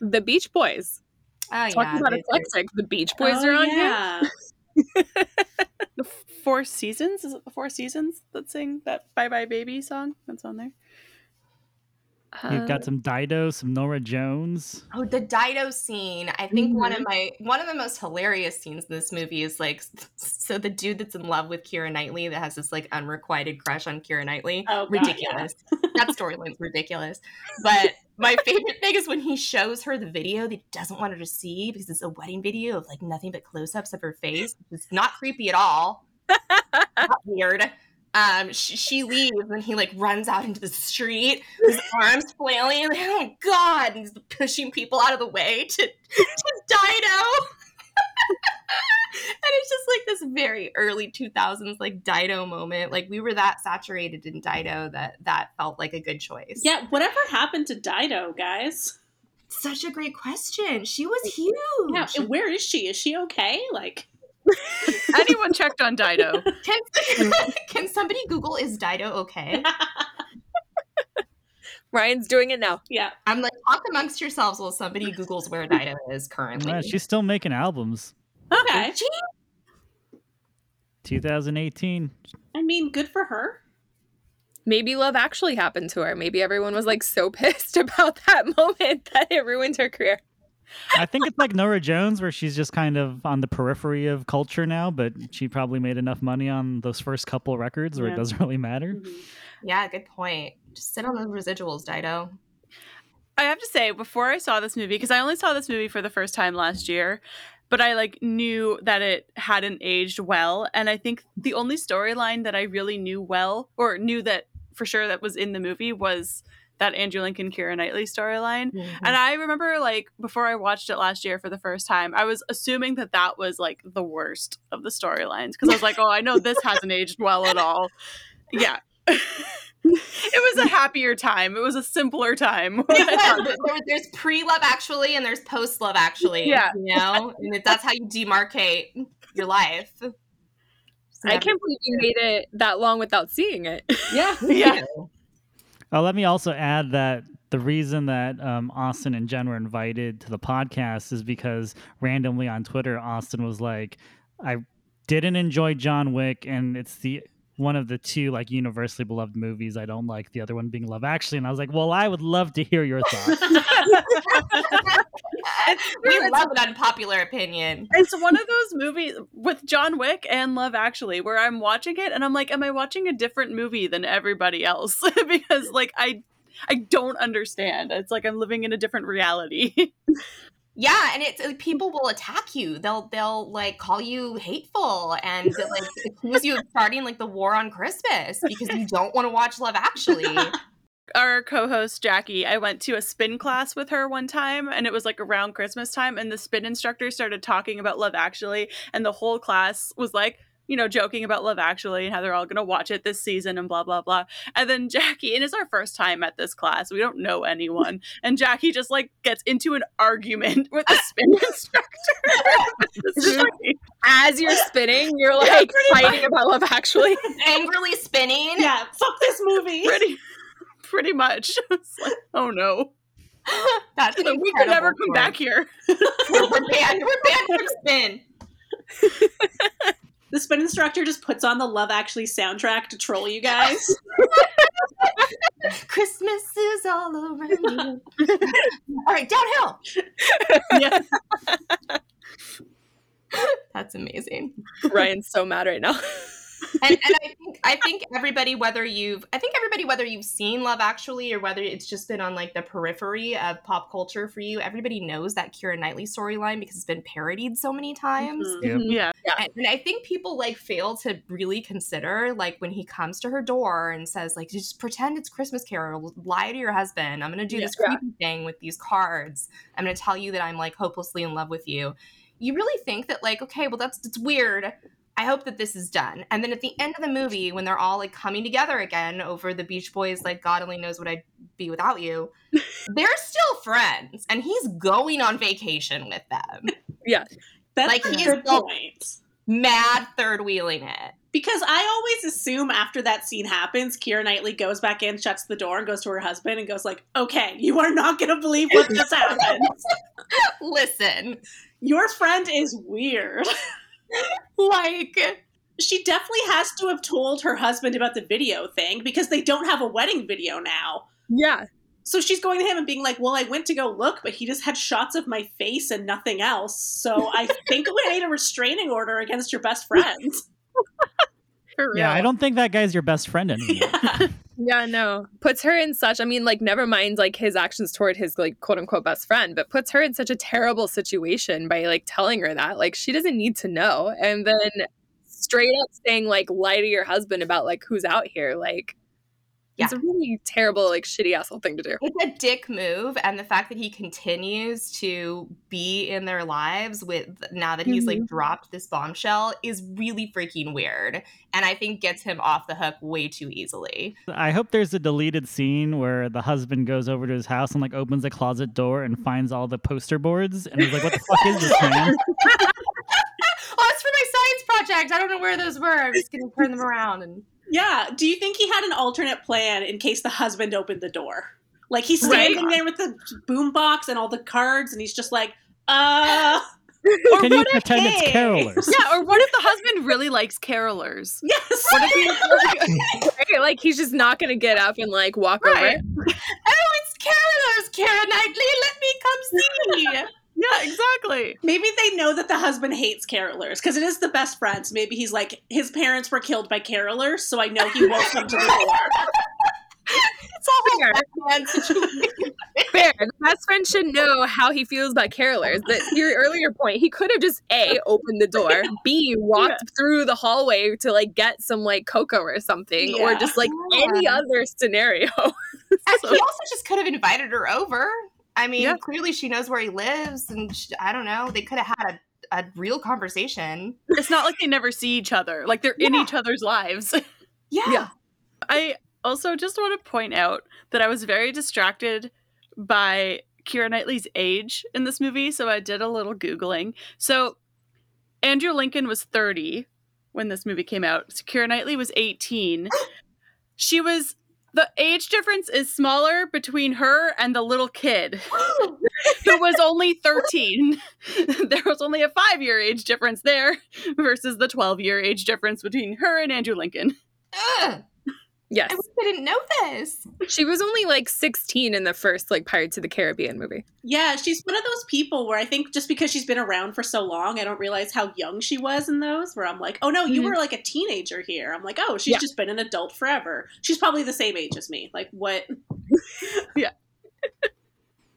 [SPEAKER 2] The Beach Boys.
[SPEAKER 5] Oh yeah.
[SPEAKER 2] Talking about
[SPEAKER 5] they-
[SPEAKER 2] eclectic. The Beach Boys
[SPEAKER 6] Oh,
[SPEAKER 2] are on here.
[SPEAKER 6] yeah.
[SPEAKER 4] The Four Seasons is it the Four Seasons that sing that Bye Bye Baby song that's on there?
[SPEAKER 3] You've
[SPEAKER 2] Uh,
[SPEAKER 3] got some Dido, some Norah Jones.
[SPEAKER 5] Oh, the Dido scene. I think one of my one of the most hilarious scenes in this movie is like so the dude that's in love with Keira Knightley that has this like unrequited crush on Keira Knightley.
[SPEAKER 6] Oh, God,
[SPEAKER 5] ridiculous. that storyline's ridiculous. But my favorite thing is when he shows her the video that he doesn't want her to see because it's a wedding video of like nothing but close-ups of her face. It's not creepy at all. not weird. Um, she, she leaves and he like runs out into the street, his arms flailing. Like, oh God! And he's pushing people out of the way to to Dido. and it's just like this very early 2000s like Dido moment. Like we were that saturated in Dido that that felt like a good choice.
[SPEAKER 6] Yeah, whatever happened to Dido, guys?
[SPEAKER 5] Such a great question. She was huge.
[SPEAKER 6] Yeah, and where is she? Is she okay? Like,
[SPEAKER 4] Anyone checked on Dido?
[SPEAKER 5] Can, can somebody Google is Dido okay?
[SPEAKER 2] Ryan's doing it now.
[SPEAKER 6] yeah.
[SPEAKER 5] I'm like, talk amongst yourselves while somebody Googles where Dido is currently.
[SPEAKER 3] Yeah, she's still making albums.
[SPEAKER 6] Okay.
[SPEAKER 3] 2018.
[SPEAKER 6] I mean, good for her.
[SPEAKER 2] Maybe love actually happened to her. Maybe everyone was like so pissed about that moment that it ruined her career.
[SPEAKER 3] I think it's like Norah Jones, where she's just kind of on the periphery of culture now, but she probably made enough money on those first couple records where
[SPEAKER 6] Yeah.
[SPEAKER 3] it doesn't really matter.
[SPEAKER 6] Mhm.
[SPEAKER 5] Yeah, good point. Just sit on those residuals, Dido.
[SPEAKER 4] I have to say, before I saw this movie, because I only saw this movie for the first time last year, but I like knew that it hadn't aged well. And I think the only storyline that I really knew well, or knew that for sure that was in the movie, was that Andrew Lincoln Keira Knightley storyline. And I remember, like, before I watched it last year for the first time, I was assuming that that was like the worst of the storylines because I was like, oh, I know this hasn't aged well at all. Yeah. it was a happier time. It was a simpler time.
[SPEAKER 5] There- there's pre-love actually and there's post-love actually.
[SPEAKER 4] Yeah.
[SPEAKER 5] You know? And that's how you demarcate your life.
[SPEAKER 2] I can't believe you made it that long without seeing it.
[SPEAKER 6] Yeah.
[SPEAKER 4] yeah.
[SPEAKER 3] Oh, let me also add that the reason that um, Austin and Jen were invited to the podcast is because randomly on Twitter, Austin was like, "I didn't enjoy John Wick, and it's the one of the two like universally beloved movies I don't like. The other one being Love Actually." And I was like, "Well, I would love to hear your thoughts."
[SPEAKER 5] we love an unpopular opinion.
[SPEAKER 4] It's one of those movies with John Wick and Love Actually where I'm watching it and I'm like, am I watching a different movie than everybody else? because like I I don't understand. It's like I'm living in a different reality.
[SPEAKER 5] Yeah, and it's like, people will attack you. They'll they'll like call you hateful and like accuse you of starting like the war on Christmas because you don't want to watch Love Actually.
[SPEAKER 4] Our co-host Jackie, I went to a spin class with her one time and it was like around Christmas time and the spin instructor started talking about Love Actually and the whole class was like you know, joking about Love Actually and how they're all going to watch it this season and blah, blah, blah. And then Jackie, and it's our first time at this class. We don't know anyone. And Jackie just like gets into an argument with the spin instructor.
[SPEAKER 2] as you're spinning, you're like yeah, fighting much. about Love Actually.
[SPEAKER 5] Angrily spinning.
[SPEAKER 6] Yeah, fuck this movie.
[SPEAKER 4] Pretty, pretty much. Like, oh no.
[SPEAKER 5] That's
[SPEAKER 4] we could never come back here.
[SPEAKER 5] we're banned. We're banned from spin.
[SPEAKER 6] The spin instructor just puts on the Love Actually soundtrack to troll you guys.
[SPEAKER 5] Christmas is all around you. all right, downhill.
[SPEAKER 6] Yeah.
[SPEAKER 5] That's amazing.
[SPEAKER 2] Ryan's so mad right now
[SPEAKER 5] and, and I think I think everybody, whether you've I think everybody, whether you've seen Love Actually or whether it's just been on like the periphery of pop culture for you, everybody knows that Keira Knightley storyline because it's been parodied so many times.
[SPEAKER 4] Mm-hmm. Yep.
[SPEAKER 5] Yeah. And, and, I think people like fail to really consider like when he comes to her door and says, like, just pretend it's Christmas Carol, lie to your husband. I'm gonna do yeah. this creepy thing with these cards. I'm gonna tell you that I'm like hopelessly in love with you you really think that like okay well that's it's weird I hope that this is done. And then at the end of the movie, when they're all like coming together again over the Beach Boys, like God only knows what I'd be without you, they're still friends, and he's going on vacation with them.
[SPEAKER 2] Yeah,
[SPEAKER 6] that's like he's good point.
[SPEAKER 5] Mad third wheeling it.
[SPEAKER 6] Because I always assume after that scene happens, Keira Knightley goes back in, shuts the door, and goes to her husband and goes like, "Okay, you are not going to believe what just happened.
[SPEAKER 5] Listen,
[SPEAKER 6] your friend is weird."
[SPEAKER 5] like
[SPEAKER 6] she definitely has to have told her husband about the video thing because they don't have a wedding video now.
[SPEAKER 2] Yeah.
[SPEAKER 6] So she's going to him and being like, "Well, I went to go look, but he just had shots of my face and nothing else. So I think we made a restraining order against your best friend."
[SPEAKER 3] yeah, I don't think that guy's your best friend anymore.
[SPEAKER 2] Yeah. Yeah, no. Puts her in such I mean, like never mind like his actions toward his like quote unquote best friend, but puts her in such a terrible situation by like telling her that. Like she doesn't need to know. And then straight up saying like lie to your husband about like who's out here. Like yeah. It's a really terrible, like shitty asshole thing to do.
[SPEAKER 5] It's a dick move, and the fact that he continues to be in their lives with now that he's mm-hmm. like dropped this bombshell is really freaking weird, and I think gets him off the hook way too easily.
[SPEAKER 3] I hope there's a deleted scene where the husband goes over to his house and like opens a closet door and finds all the poster boards, and he's like, "What the fuck is this, man?"
[SPEAKER 5] oh, it's for my science project. I don't know where those were. I'm just gonna turn them around and.
[SPEAKER 6] Yeah. Do you think he had an alternate plan in case the husband opened the door? Like he's standing right. there with the boombox and all the cards, and he's just like, uh.
[SPEAKER 3] Or Can you pretend it's carolers?
[SPEAKER 4] Yeah, or what if the husband really likes carolers?
[SPEAKER 6] Yes.
[SPEAKER 4] What if
[SPEAKER 2] he, like he's just not gonna get up and like walk right. over?
[SPEAKER 5] Oh, it's carolers, Keira Knightley. Let me come see.
[SPEAKER 4] Yeah, exactly.
[SPEAKER 6] Maybe they know that the husband hates carolers because it is the best friends. Maybe he's like, his parents were killed by carolers, so I know he won't come to the door.
[SPEAKER 5] it's all Fair.
[SPEAKER 2] Fair. The best friend should know how he feels about carolers. That your earlier point, he could have just A, opened the door, B, walked yeah. through the hallway to like get some like cocoa or something, yeah. or just like yeah. any other scenario. so.
[SPEAKER 5] He also just could have invited her over. I mean, yeah. clearly she knows where he lives, and she, I don't know. They could have had a, a real conversation.
[SPEAKER 4] It's not like they never see each other; like they're yeah. in each other's lives.
[SPEAKER 5] Yeah. yeah.
[SPEAKER 4] I also just want to point out that I was very distracted by Keira Knightley's age in this movie, so I did a little googling. So Andrew Lincoln was 30 when this movie came out. So Keira Knightley was 18. she was the age difference is smaller between her and the little kid who was only 13 there was only a five year age difference there versus the 12 year age difference between her and andrew lincoln
[SPEAKER 5] Ugh.
[SPEAKER 2] Yes.
[SPEAKER 5] I didn't know this.
[SPEAKER 2] She was only like 16 in the first like Pirates of the Caribbean movie.
[SPEAKER 6] Yeah, she's one of those people where I think just because she's been around for so long, I don't realize how young she was in those where I'm like, "Oh no, you mm-hmm. were like a teenager here." I'm like, "Oh, she's yeah. just been an adult forever." She's probably the same age as me. Like what
[SPEAKER 2] Yeah.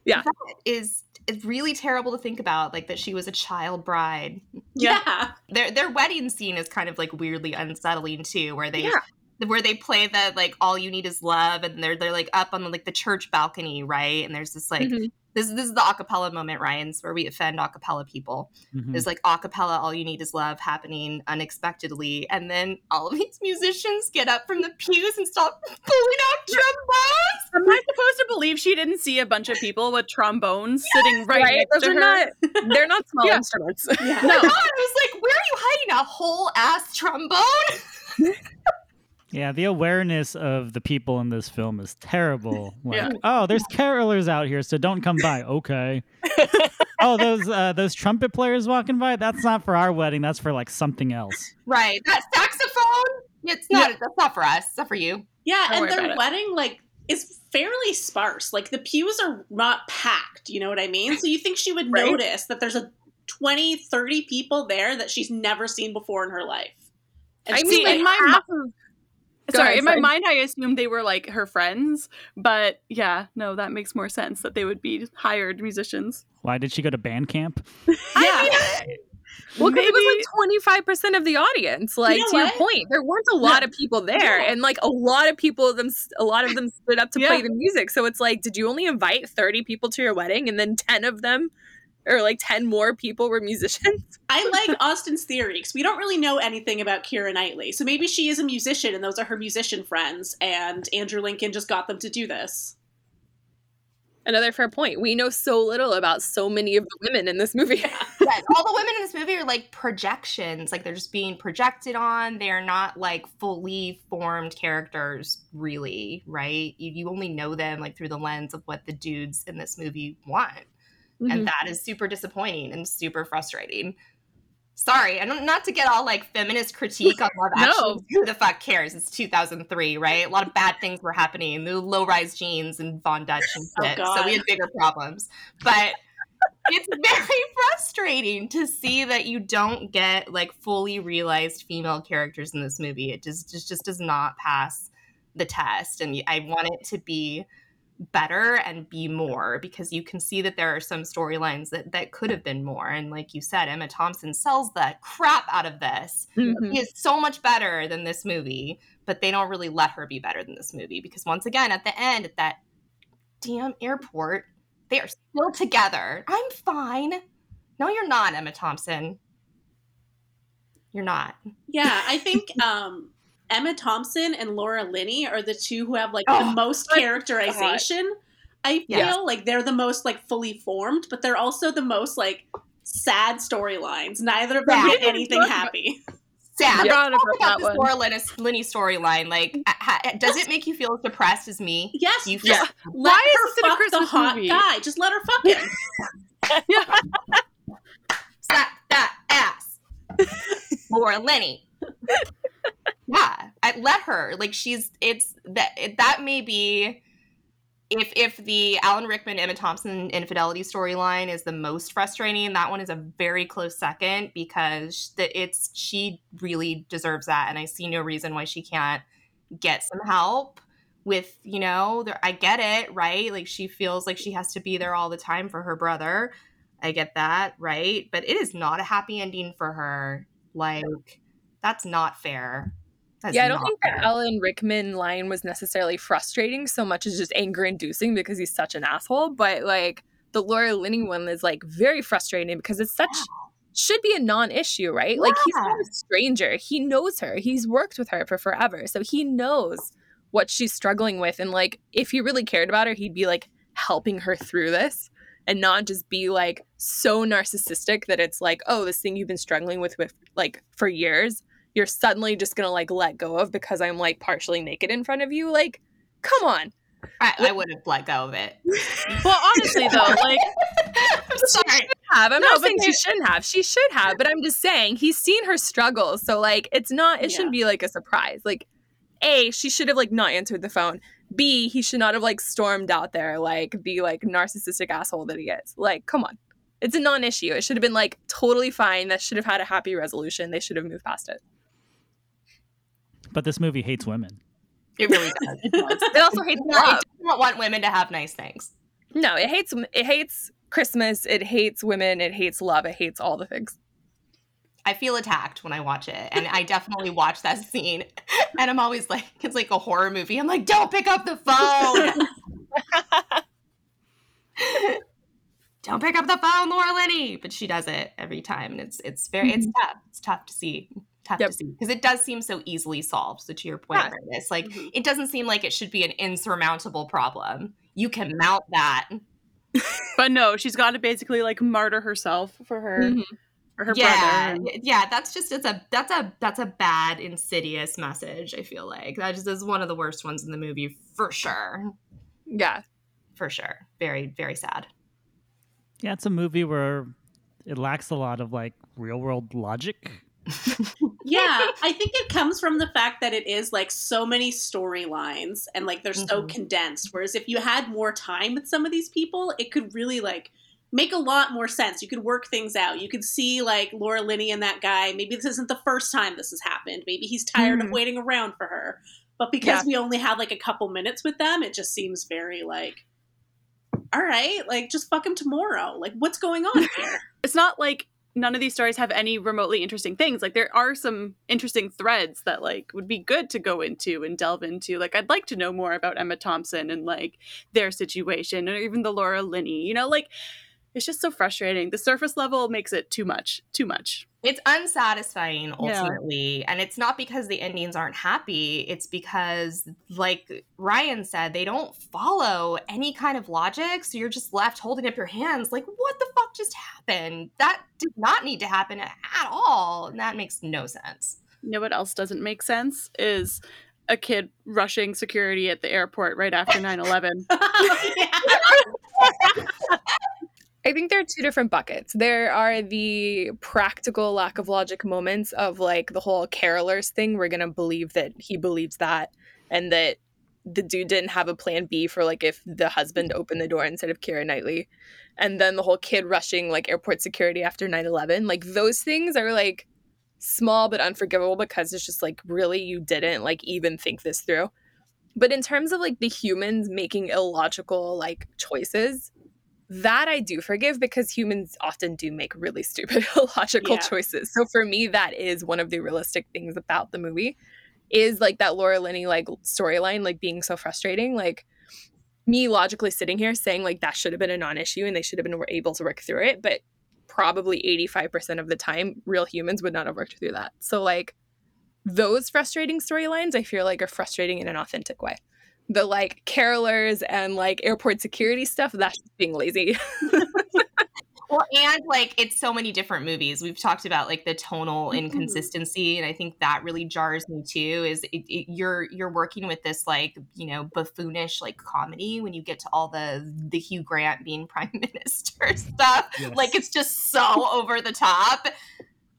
[SPEAKER 2] Yeah.
[SPEAKER 5] That is it's really terrible to think about, like that she was a child bride.
[SPEAKER 6] Yeah.
[SPEAKER 5] Their their wedding scene is kind of like weirdly unsettling too, where they
[SPEAKER 2] Yeah.
[SPEAKER 5] Where they play the like all you need is love and they're they're like up on the, like the church balcony, right? And there's this like
[SPEAKER 2] Mhm.
[SPEAKER 5] this this is the acapella moment, Ryan's where we offend acapella people.
[SPEAKER 3] Mhm.
[SPEAKER 5] There's like acapella, all you need is love happening unexpectedly, and then all of these musicians get up from the pews and start pulling out trombones.
[SPEAKER 4] Am I supposed to believe she didn't see a bunch of people with trombones sitting right,
[SPEAKER 2] Right?
[SPEAKER 4] next
[SPEAKER 2] Those
[SPEAKER 4] to
[SPEAKER 2] are
[SPEAKER 4] her?
[SPEAKER 2] not they're not small
[SPEAKER 4] Yeah.
[SPEAKER 2] instruments.
[SPEAKER 6] Yeah.
[SPEAKER 5] Oh my God, I was like, where are you hiding a whole ass trombone?
[SPEAKER 3] Yeah, the awareness of the people in this film is terrible. Like,
[SPEAKER 4] Yeah.
[SPEAKER 3] oh, there's carolers out here, so don't come by. Okay. oh, those uh, those trumpet players walking by. That's not for our wedding. That's for like something else.
[SPEAKER 5] Right, that saxophone. It's not. That's not for us. It's not for you.
[SPEAKER 6] Yeah,
[SPEAKER 2] Don't
[SPEAKER 6] and their
[SPEAKER 2] about it.
[SPEAKER 6] wedding like is fairly sparse. Like the pews are not packed, you know what I mean? So you think she would
[SPEAKER 2] Right.
[SPEAKER 6] notice that there's a 20, 30 people there that she's never seen before in her life. And
[SPEAKER 2] I
[SPEAKER 6] she's
[SPEAKER 2] mean,
[SPEAKER 6] like,
[SPEAKER 4] in my
[SPEAKER 2] half
[SPEAKER 4] mi-
[SPEAKER 2] of- Go
[SPEAKER 4] Sorry,
[SPEAKER 2] ahead,
[SPEAKER 4] in my mind, I assumed they were like her friends, but yeah, no, that makes more sense that they would be hired musicians.
[SPEAKER 3] Why did she go to band camp?
[SPEAKER 6] yeah.
[SPEAKER 2] Well, because it was like twenty five percent of the audience. Like
[SPEAKER 6] know
[SPEAKER 2] to your point, there weren't a lot of people there,
[SPEAKER 6] Yeah.
[SPEAKER 2] and like a lot of people them, a lot of them stood up to
[SPEAKER 4] Yeah.
[SPEAKER 2] play the music. So it's like, did you only invite thirty people to your wedding, and then ten of them, or like ten more people were musicians?
[SPEAKER 6] I like Austin's theory because we don't really know anything about Keira Knightley. So maybe she is a musician and those are her musician friends, and Andrew Lincoln just got them to do this.
[SPEAKER 2] Another fair point. We know so little about so many of the women in this movie.
[SPEAKER 5] yes, all the women in this movie are like projections. Like they're just being projected on. They are not like fully formed characters, really, right? You, you only know them like through the lens of what the dudes in this movie want.
[SPEAKER 2] Mhm.
[SPEAKER 5] And that is super disappointing and super frustrating. Sorry, I don't not to get all like feminist critique on Love
[SPEAKER 2] No.
[SPEAKER 5] Who the fuck cares? It's 2003, right? A lot of bad things were happening. The low rise jeans and Von Dutch and
[SPEAKER 6] Oh,
[SPEAKER 5] shit. so we had bigger problems. But it's very frustrating to see that you don't get like fully realized female characters in this movie. It just just, just does not pass the test, and I want it to be better and be more because you can see that there are some storylines that that could have been more. And like you said, Emma Thompson sells the crap out of this.
[SPEAKER 2] Mhm.
[SPEAKER 5] She is so much better than this movie, but they don't really let her be better than this movie because once again, at the end, at that damn airport, they are still together. I'm fine. No, you're not, Emma Thompson. You're not.
[SPEAKER 6] Yeah, I think um, Emma Thompson and Laura Linney are the two who have like the
[SPEAKER 5] Oh,
[SPEAKER 6] most
[SPEAKER 2] my
[SPEAKER 6] characterization. I feel
[SPEAKER 5] Yes.
[SPEAKER 6] like they're the most like fully formed, but they're also the most like sad storylines. Neither of them
[SPEAKER 5] Yeah.
[SPEAKER 6] get anything happy.
[SPEAKER 5] Sad.
[SPEAKER 2] Yeah.
[SPEAKER 5] Let's talk about
[SPEAKER 2] about
[SPEAKER 5] this
[SPEAKER 2] that
[SPEAKER 5] Laura Linney, Linney storyline. Like, does it make you feel as depressed as me?
[SPEAKER 6] Yes,
[SPEAKER 5] you feel
[SPEAKER 2] Yeah.
[SPEAKER 6] let
[SPEAKER 2] Why is
[SPEAKER 6] her
[SPEAKER 2] this in a
[SPEAKER 6] fuck the hot
[SPEAKER 2] movie?
[SPEAKER 6] guy. Just let her fuck him.
[SPEAKER 5] slap that ass. Laura Linney. Yeah, I let her. Like she's it's that it, that may be if if the Alan Rickman Emma Thompson infidelity storyline is the most frustrating, that one is a very close second because that it's she really deserves that, and I see no reason why she can't get some help with you know i get it right like she feels like she has to be there all the time for her brother I get that, right? But it is not a happy ending for her. Like, that's not fair. That's
[SPEAKER 2] yeah, I don't think the
[SPEAKER 5] fair.
[SPEAKER 2] Alan Rickman line was necessarily frustrating so much as just anger inducing because he's such an asshole. But like the Laura Linney one is like very frustrating because it's such should be a non-issue, right? Like he's not a stranger. He knows her. He's worked with her for forever. So he knows what she's struggling with. And like if he really cared about her, he'd be like helping her through this and not just be like so narcissistic that it's like, oh, this thing you've been struggling with with like for years, you're suddenly just gonna like let go of because I'm like partially naked in front of you. Like, come on.
[SPEAKER 5] I, I would have let go of it.
[SPEAKER 4] Well, honestly, though, like
[SPEAKER 5] I'm sorry.
[SPEAKER 2] Have. I'm
[SPEAKER 4] No,
[SPEAKER 2] not saying she shouldn't have. She should have, but I'm just saying he's seen her struggle. So like it's not it shouldn't be like a surprise. Like A, she should have like not answered the phone. B, he should not have like stormed out there like the like narcissistic asshole that he is. Like, come on. It's a non-issue. It should have been like totally fine. That should have had a happy resolution. They should have moved past it.
[SPEAKER 3] But this movie hates women.
[SPEAKER 5] It really does.
[SPEAKER 4] It does.
[SPEAKER 2] It also hates
[SPEAKER 5] women.
[SPEAKER 2] It
[SPEAKER 5] doesn't want women to have nice things.
[SPEAKER 2] No, it hates it hates Christmas. It hates women. It hates love. It hates all the things.
[SPEAKER 5] I feel attacked when I watch it, and I definitely watch that scene, and I'm always like, it's like a horror movie. I'm like, don't pick up the phone. don't pick up the phone, Laura Linney. But she does it every time, and it's it's very it's mm-hmm. tough. It's tough to see. Tough
[SPEAKER 2] Yep.
[SPEAKER 5] to see because it does seem so easily solved. So to your point,
[SPEAKER 2] Yeah.
[SPEAKER 5] Brandis, like
[SPEAKER 4] Mhm.
[SPEAKER 5] it doesn't seem like it should be an insurmountable problem. You can mount that.
[SPEAKER 4] But no, she's got to basically like martyr herself for her
[SPEAKER 2] Mhm.
[SPEAKER 4] for her
[SPEAKER 5] yeah,
[SPEAKER 4] brother.
[SPEAKER 5] yeah. That's just it's a that's a that's a bad insidious message. I feel like that just is one of the worst ones in the movie for sure.
[SPEAKER 2] Yeah.
[SPEAKER 5] For sure. Very very sad.
[SPEAKER 3] Yeah, it's a movie where it lacks a lot of like real world logic.
[SPEAKER 6] yeah, I think it comes from the fact that it is like so many storylines and like they're so
[SPEAKER 5] Mhm.
[SPEAKER 6] condensed. Whereas if you had more time with some of these people, it could really like make a lot more sense. You could work things out. You could see like Laura Linney and that guy. Maybe this isn't the first time this has happened. Maybe he's tired of
[SPEAKER 2] Mhm.
[SPEAKER 6] waiting around for her. But because
[SPEAKER 2] Yeah.
[SPEAKER 6] we only have like a couple minutes with them, it just seems very like, all right, like just fuck him tomorrow. Like what's going on here?
[SPEAKER 4] It's not like none of these stories have any remotely interesting things. Like there are some interesting threads that like would be good to go into and delve into. Like I'd like to know more about Emma Thompson and like their situation or even the Laura Linney. You know, like it's just so frustrating. The surface level makes it too much. Too much.
[SPEAKER 5] It's unsatisfying
[SPEAKER 4] Yeah.
[SPEAKER 5] ultimately. And it's not because the endings aren't happy. It's because, like Ryan said, they don't follow any kind of logic. So you're just left holding up your hands like, what the fuck just happened? That did not need to happen at all. And that makes no sense.
[SPEAKER 4] You know what else doesn't make sense is a kid rushing security at the airport right after 9-11.
[SPEAKER 2] I think there are two different buckets. There are the practical lack of logic moments of like the whole carolers thing. We're gonna believe that he believes that, and that the dude didn't have a plan B for like if the husband opened the door instead of Keira Knightley, and then the whole kid rushing like airport security after 9-11. Like those things are like small but unforgivable because it's just like really you didn't like even think this through. But in terms of like the humans making illogical like choices, that I do forgive because humans often do make really stupid illogical
[SPEAKER 6] Yeah.
[SPEAKER 2] choices. So for me, that is one of the realistic things about the movie is like that Laura Linney like storyline like being so frustrating. Like me logically sitting here saying like that should have been a non-issue and they should have been able to work through it, but probably 85% of the time real humans would not have worked through that. So like those frustrating storylines I feel like are frustrating in an authentic way. The like carolers and like airport security stuff, that's just being lazy.
[SPEAKER 5] Well, and like it's so many different movies. We've talked about like the tonal
[SPEAKER 6] Mhm.
[SPEAKER 5] inconsistency, and I think that really jars me too. Is it, it, you're you're working with this like you know buffoonish like comedy when you get to all the the Hugh Grant being prime minister stuff.
[SPEAKER 3] Yes.
[SPEAKER 5] Like it's just so over the top.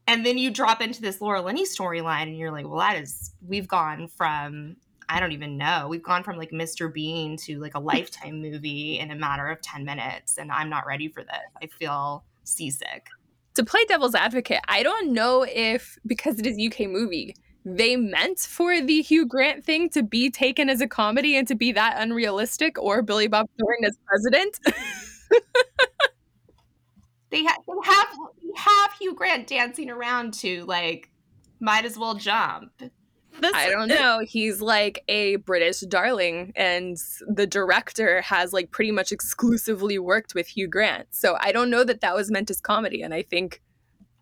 [SPEAKER 5] And then you drop into this Laura Linney storyline, and you're like, well, that is we've gone from I don't even know. We've gone from like Mr. Bean to like a lifetime movie in a matter of 10 minutes, and I'm not ready for this. I feel seasick.
[SPEAKER 2] to play devil's advocate, I don't know if because it is UK movie, they meant for the Hugh Grant thing to be taken as a comedy and to be that unrealistic, or Billy Bob Thornton as president.
[SPEAKER 5] They, ha- they have they have Hugh Grant dancing around to like might as well jump.
[SPEAKER 4] This,
[SPEAKER 2] I don't know. He's like a British darling, and the director has like pretty much exclusively worked with Hugh Grant. So I don't know that that was meant as comedy. And I think,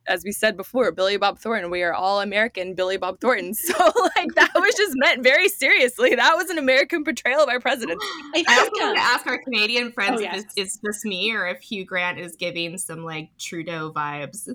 [SPEAKER 2] as we said before, Billy Bob Thornton, we are all American Billy Bob Thornton. So like that was just meant very seriously. That was an American portrayal of our president.
[SPEAKER 6] I
[SPEAKER 5] I also want to ask our Canadian friends
[SPEAKER 6] Oh,
[SPEAKER 5] if
[SPEAKER 6] yes.
[SPEAKER 5] it's, it's just me or if Hugh Grant is giving some like Trudeau vibes.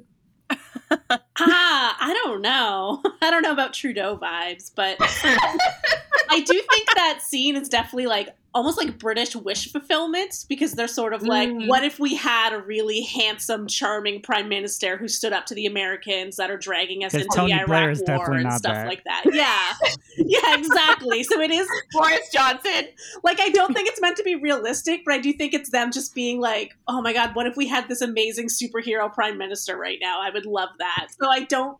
[SPEAKER 6] ah, I don't know. I don't know about Trudeau vibes, but I do think that scene is definitely like almost like British wish fulfillment because they're sort of like,
[SPEAKER 5] Mm.
[SPEAKER 6] what if we had a really handsome, charming prime minister who stood up to the Americans that are dragging us into
[SPEAKER 3] Tony
[SPEAKER 6] the Iraq
[SPEAKER 3] Blair is
[SPEAKER 6] War
[SPEAKER 3] definitely
[SPEAKER 6] and
[SPEAKER 3] not
[SPEAKER 6] stuff
[SPEAKER 3] that.
[SPEAKER 6] like that? Yeah, yeah, exactly. So it is
[SPEAKER 5] Boris Johnson.
[SPEAKER 6] like I don't think it's meant to be realistic, but I do think it's them just being like, "Oh my god, what if we had this amazing superhero prime minister right now? I would love that." So I don't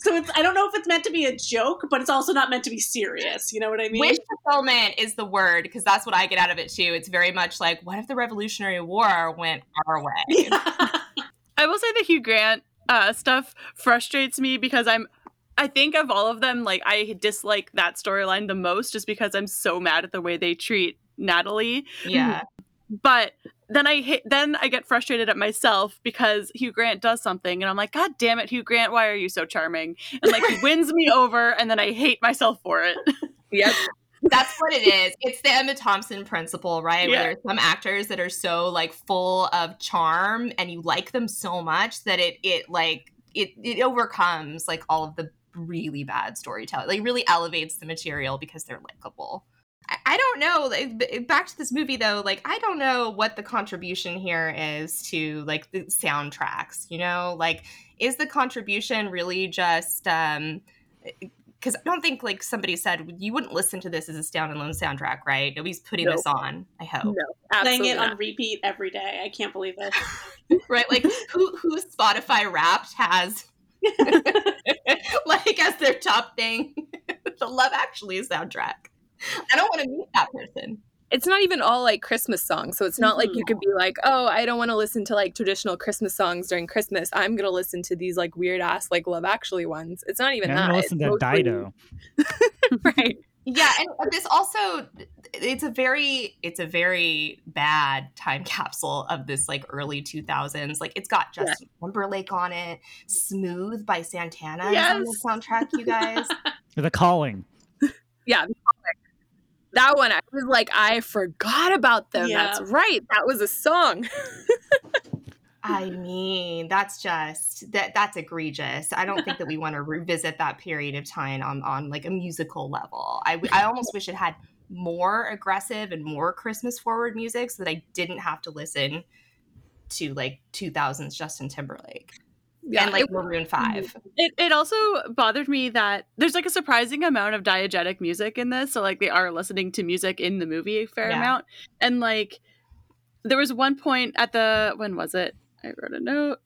[SPEAKER 6] So it's I don't know if it's meant to be a joke, but it's also not meant to be serious. You know what I mean?
[SPEAKER 5] Wish fulfillment is the word because that's what I get out of it too. It's very much like, what if the Revolutionary War went our way?
[SPEAKER 6] Yeah.
[SPEAKER 4] I will say the Hugh Grant uh, stuff frustrates me because I'm. I think of all of them, like I dislike that storyline the most, just because I'm so mad at the way they treat Natalie.
[SPEAKER 5] Yeah.
[SPEAKER 4] But then I hit, then I get frustrated at myself because Hugh Grant does something, and I'm like, God damn it, Hugh Grant, why are you so charming? And like he wins me over, and then I hate myself for it.
[SPEAKER 2] Yep.
[SPEAKER 5] That's what it is. It's the Emma Thompson principle, right?
[SPEAKER 4] Yeah.
[SPEAKER 5] Where there's some actors that are so like full of charm and you like them so much that it it like it it overcomes like all of the really bad storytelling. Like really elevates the material because they're likable. I, I don't know. Back to this movie though, like I don't know what the contribution here is to like the soundtracks. You know, like is the contribution really just um because I don't think like somebody said you wouldn't listen to this as a standalone soundtrack, right? Nobody's putting this on. I hope,
[SPEAKER 2] No,
[SPEAKER 6] Playing it
[SPEAKER 2] not.
[SPEAKER 6] on repeat every day. I can't believe it.
[SPEAKER 5] right? Like who who Spotify Wrapped has like as their top thing the Love Actually soundtrack. I don't want to meet that person.
[SPEAKER 2] it's not even all like Christmas songs. So it's not like you could be like, oh, I don't want to listen to like traditional Christmas songs during Christmas. I'm gonna listen to these like weird ass like Love Actually ones. It's not even
[SPEAKER 3] Yeah,
[SPEAKER 2] that.
[SPEAKER 3] I'm gonna listen
[SPEAKER 2] It's
[SPEAKER 3] to
[SPEAKER 2] mostly-
[SPEAKER 3] Dido.
[SPEAKER 2] right?
[SPEAKER 5] Yeah, and this also it's a very it's a very bad time capsule of this like early 2000s. Like it's got Justin Timberlake on it, Smooth by Santana is on the soundtrack, you guys.
[SPEAKER 3] The Calling.
[SPEAKER 2] Yeah, the comic. That one. I was like, I forgot about them.
[SPEAKER 6] Yeah.
[SPEAKER 2] That's right. That was a song.
[SPEAKER 5] I mean, that's just that that's egregious. I don't think that we want to revisit that period of time on on like a musical level. I I almost wish it had more aggressive and more Christmas forward music so that I didn't have to listen to like 2000s Justin Timberlake
[SPEAKER 2] Yeah,
[SPEAKER 5] and like
[SPEAKER 2] it-
[SPEAKER 5] Maroon mm-hmm. 5.
[SPEAKER 4] It, it also bothered me that there's like a surprising amount of diegetic music in this. So like they are listening to music in the movie a fair
[SPEAKER 5] Yeah.
[SPEAKER 4] amount. And like there was one point at the when was it? I wrote a note.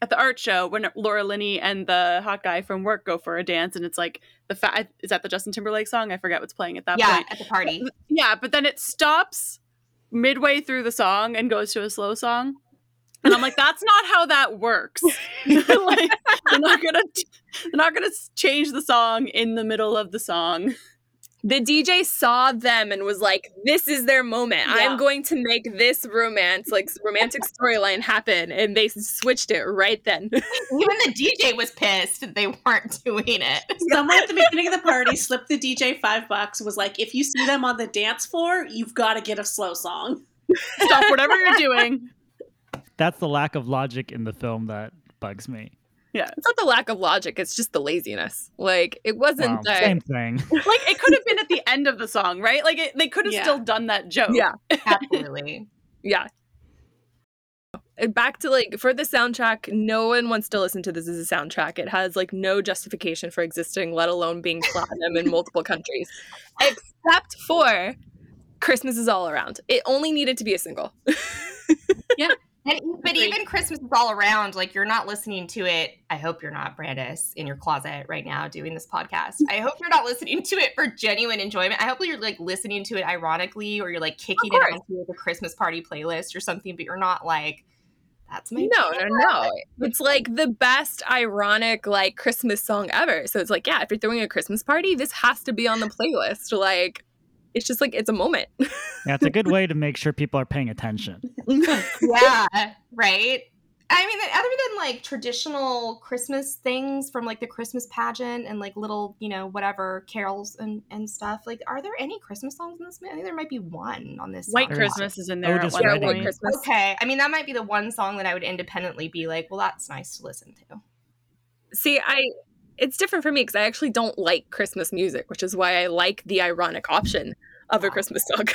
[SPEAKER 4] At the art show when Laura Linney and the hot guy from work go for a dance and it's like the fa- is that the Justin Timberlake song? I forget what's playing at that
[SPEAKER 5] Yeah,
[SPEAKER 4] point.
[SPEAKER 5] at the party.
[SPEAKER 4] Yeah, but then it stops midway through the song and goes to a slow song. And I'm like, that's not how that works. like, they're not gonna they're not gonna change the song in the middle of the song.
[SPEAKER 2] the DJ saw them and was like, "This is their moment.
[SPEAKER 6] Yeah.
[SPEAKER 2] I'm going to make this romance, like romantic storyline, happen." And they switched it right then.
[SPEAKER 5] Even the DJ was pissed that they weren't doing it.
[SPEAKER 6] Someone at the beginning of the party slipped the DJ five bucks. Was like, if you see them on the dance floor, you've got to get a slow song.
[SPEAKER 4] Stop whatever you're doing.
[SPEAKER 3] That's the lack of logic in the film that bugs me.
[SPEAKER 2] Yeah, it's not the lack of logic; it's just the laziness. Like it wasn't
[SPEAKER 3] Wow,
[SPEAKER 2] that.
[SPEAKER 3] same thing.
[SPEAKER 4] Like it could have been at the end of the song, right? Like it, they could have
[SPEAKER 6] Yeah.
[SPEAKER 4] still done that joke.
[SPEAKER 2] Yeah,
[SPEAKER 5] Absolutely.
[SPEAKER 2] yeah. And Back to like for the soundtrack, no one wants to listen to this as a soundtrack. It has like no justification for existing, let alone being platinum in multiple countries, except for Christmas is all around. It only needed to be a single.
[SPEAKER 5] And, but
[SPEAKER 6] Agreed.
[SPEAKER 5] even Christmas is all around. Like you're not listening to it. I hope you're not, Brandis, in your closet right now doing this podcast. I hope you're not listening to it for genuine enjoyment. I hope you're like listening to it ironically, or you're like kicking it onto the Christmas party playlist or something. But you're not like, that's my
[SPEAKER 2] No, no, no. It's like the best ironic like Christmas song ever. So it's like, yeah, if you're throwing a Christmas party, this has to be on the playlist. Like it's just like it's a moment.
[SPEAKER 3] Yeah, it's a good way to make sure people are paying attention.
[SPEAKER 5] yeah, right. I mean, other than like traditional Christmas things from like the Christmas pageant and like little, you know, whatever carols and, and stuff, like, are there any Christmas songs in this movie? I think there might be one on this.
[SPEAKER 4] White
[SPEAKER 5] soundtrack.
[SPEAKER 4] Christmas is in oh, there
[SPEAKER 3] Otis
[SPEAKER 4] at one
[SPEAKER 2] White. Christmas.
[SPEAKER 5] Okay. I mean, that might be the one song that I would independently be like, well, that's nice to listen to.
[SPEAKER 2] See, I it's different for me because I actually don't like Christmas music, which is why I like the ironic option of a Christmas song.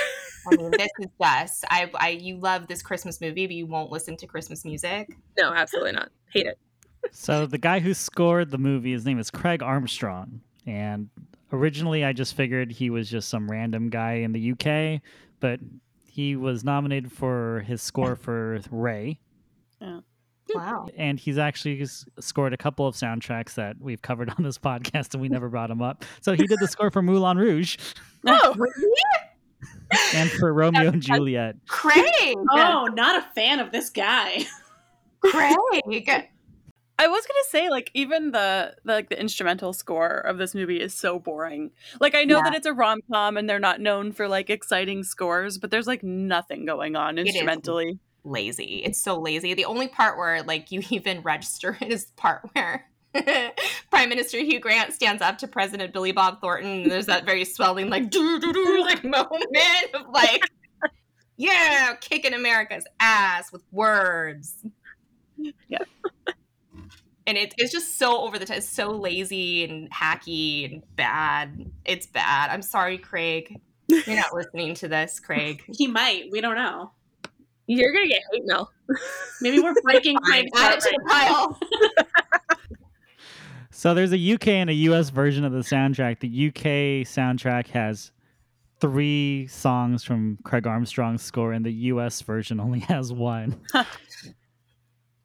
[SPEAKER 5] I mean, this is just, I, I, you love this Christmas movie, but you won't listen to Christmas music.
[SPEAKER 2] no, absolutely not. Hate it.
[SPEAKER 3] So the guy who scored the movie, his name is Craig Armstrong, and originally I just figured he was just some random guy in the UK, but he was nominated for his score for Ray.
[SPEAKER 4] Yeah.
[SPEAKER 5] Wow.
[SPEAKER 3] and he's actually scored a couple of soundtracks that we've covered on this podcast and we never brought him up. So he did the score for Moulin Rouge
[SPEAKER 2] Oh, really?
[SPEAKER 3] and for Romeo and Juliet.
[SPEAKER 5] Craig.
[SPEAKER 6] Oh, not a fan of this guy.
[SPEAKER 5] Craig.
[SPEAKER 4] I was gonna say, like, even the, the like the instrumental score of this movie is so boring. Like, I know
[SPEAKER 5] Yeah.
[SPEAKER 4] that it's a rom com and they're not known for like exciting scores, but there's like nothing going on
[SPEAKER 5] is.
[SPEAKER 4] instrumentally.
[SPEAKER 5] Lazy. It's so lazy. The only part where like you even register it is the part where Prime Minister Hugh Grant stands up to President Billy Bob Thornton and there's that very swelling like doo doo doo like moment of like yeah, kicking America's ass with words.
[SPEAKER 4] Yeah.
[SPEAKER 5] And it, it's just so over the top. It's so lazy and hacky and bad. It's bad. I'm sorry, Craig. You're not listening to this, Craig.
[SPEAKER 6] He might. We don't know.
[SPEAKER 2] You're gonna get hate mail.
[SPEAKER 6] Maybe we're breaking
[SPEAKER 5] Fine, add it to the pile.
[SPEAKER 3] So there's a UK and a US version of the soundtrack. The UK soundtrack has three songs from Craig Armstrong's score, and the US version only has one.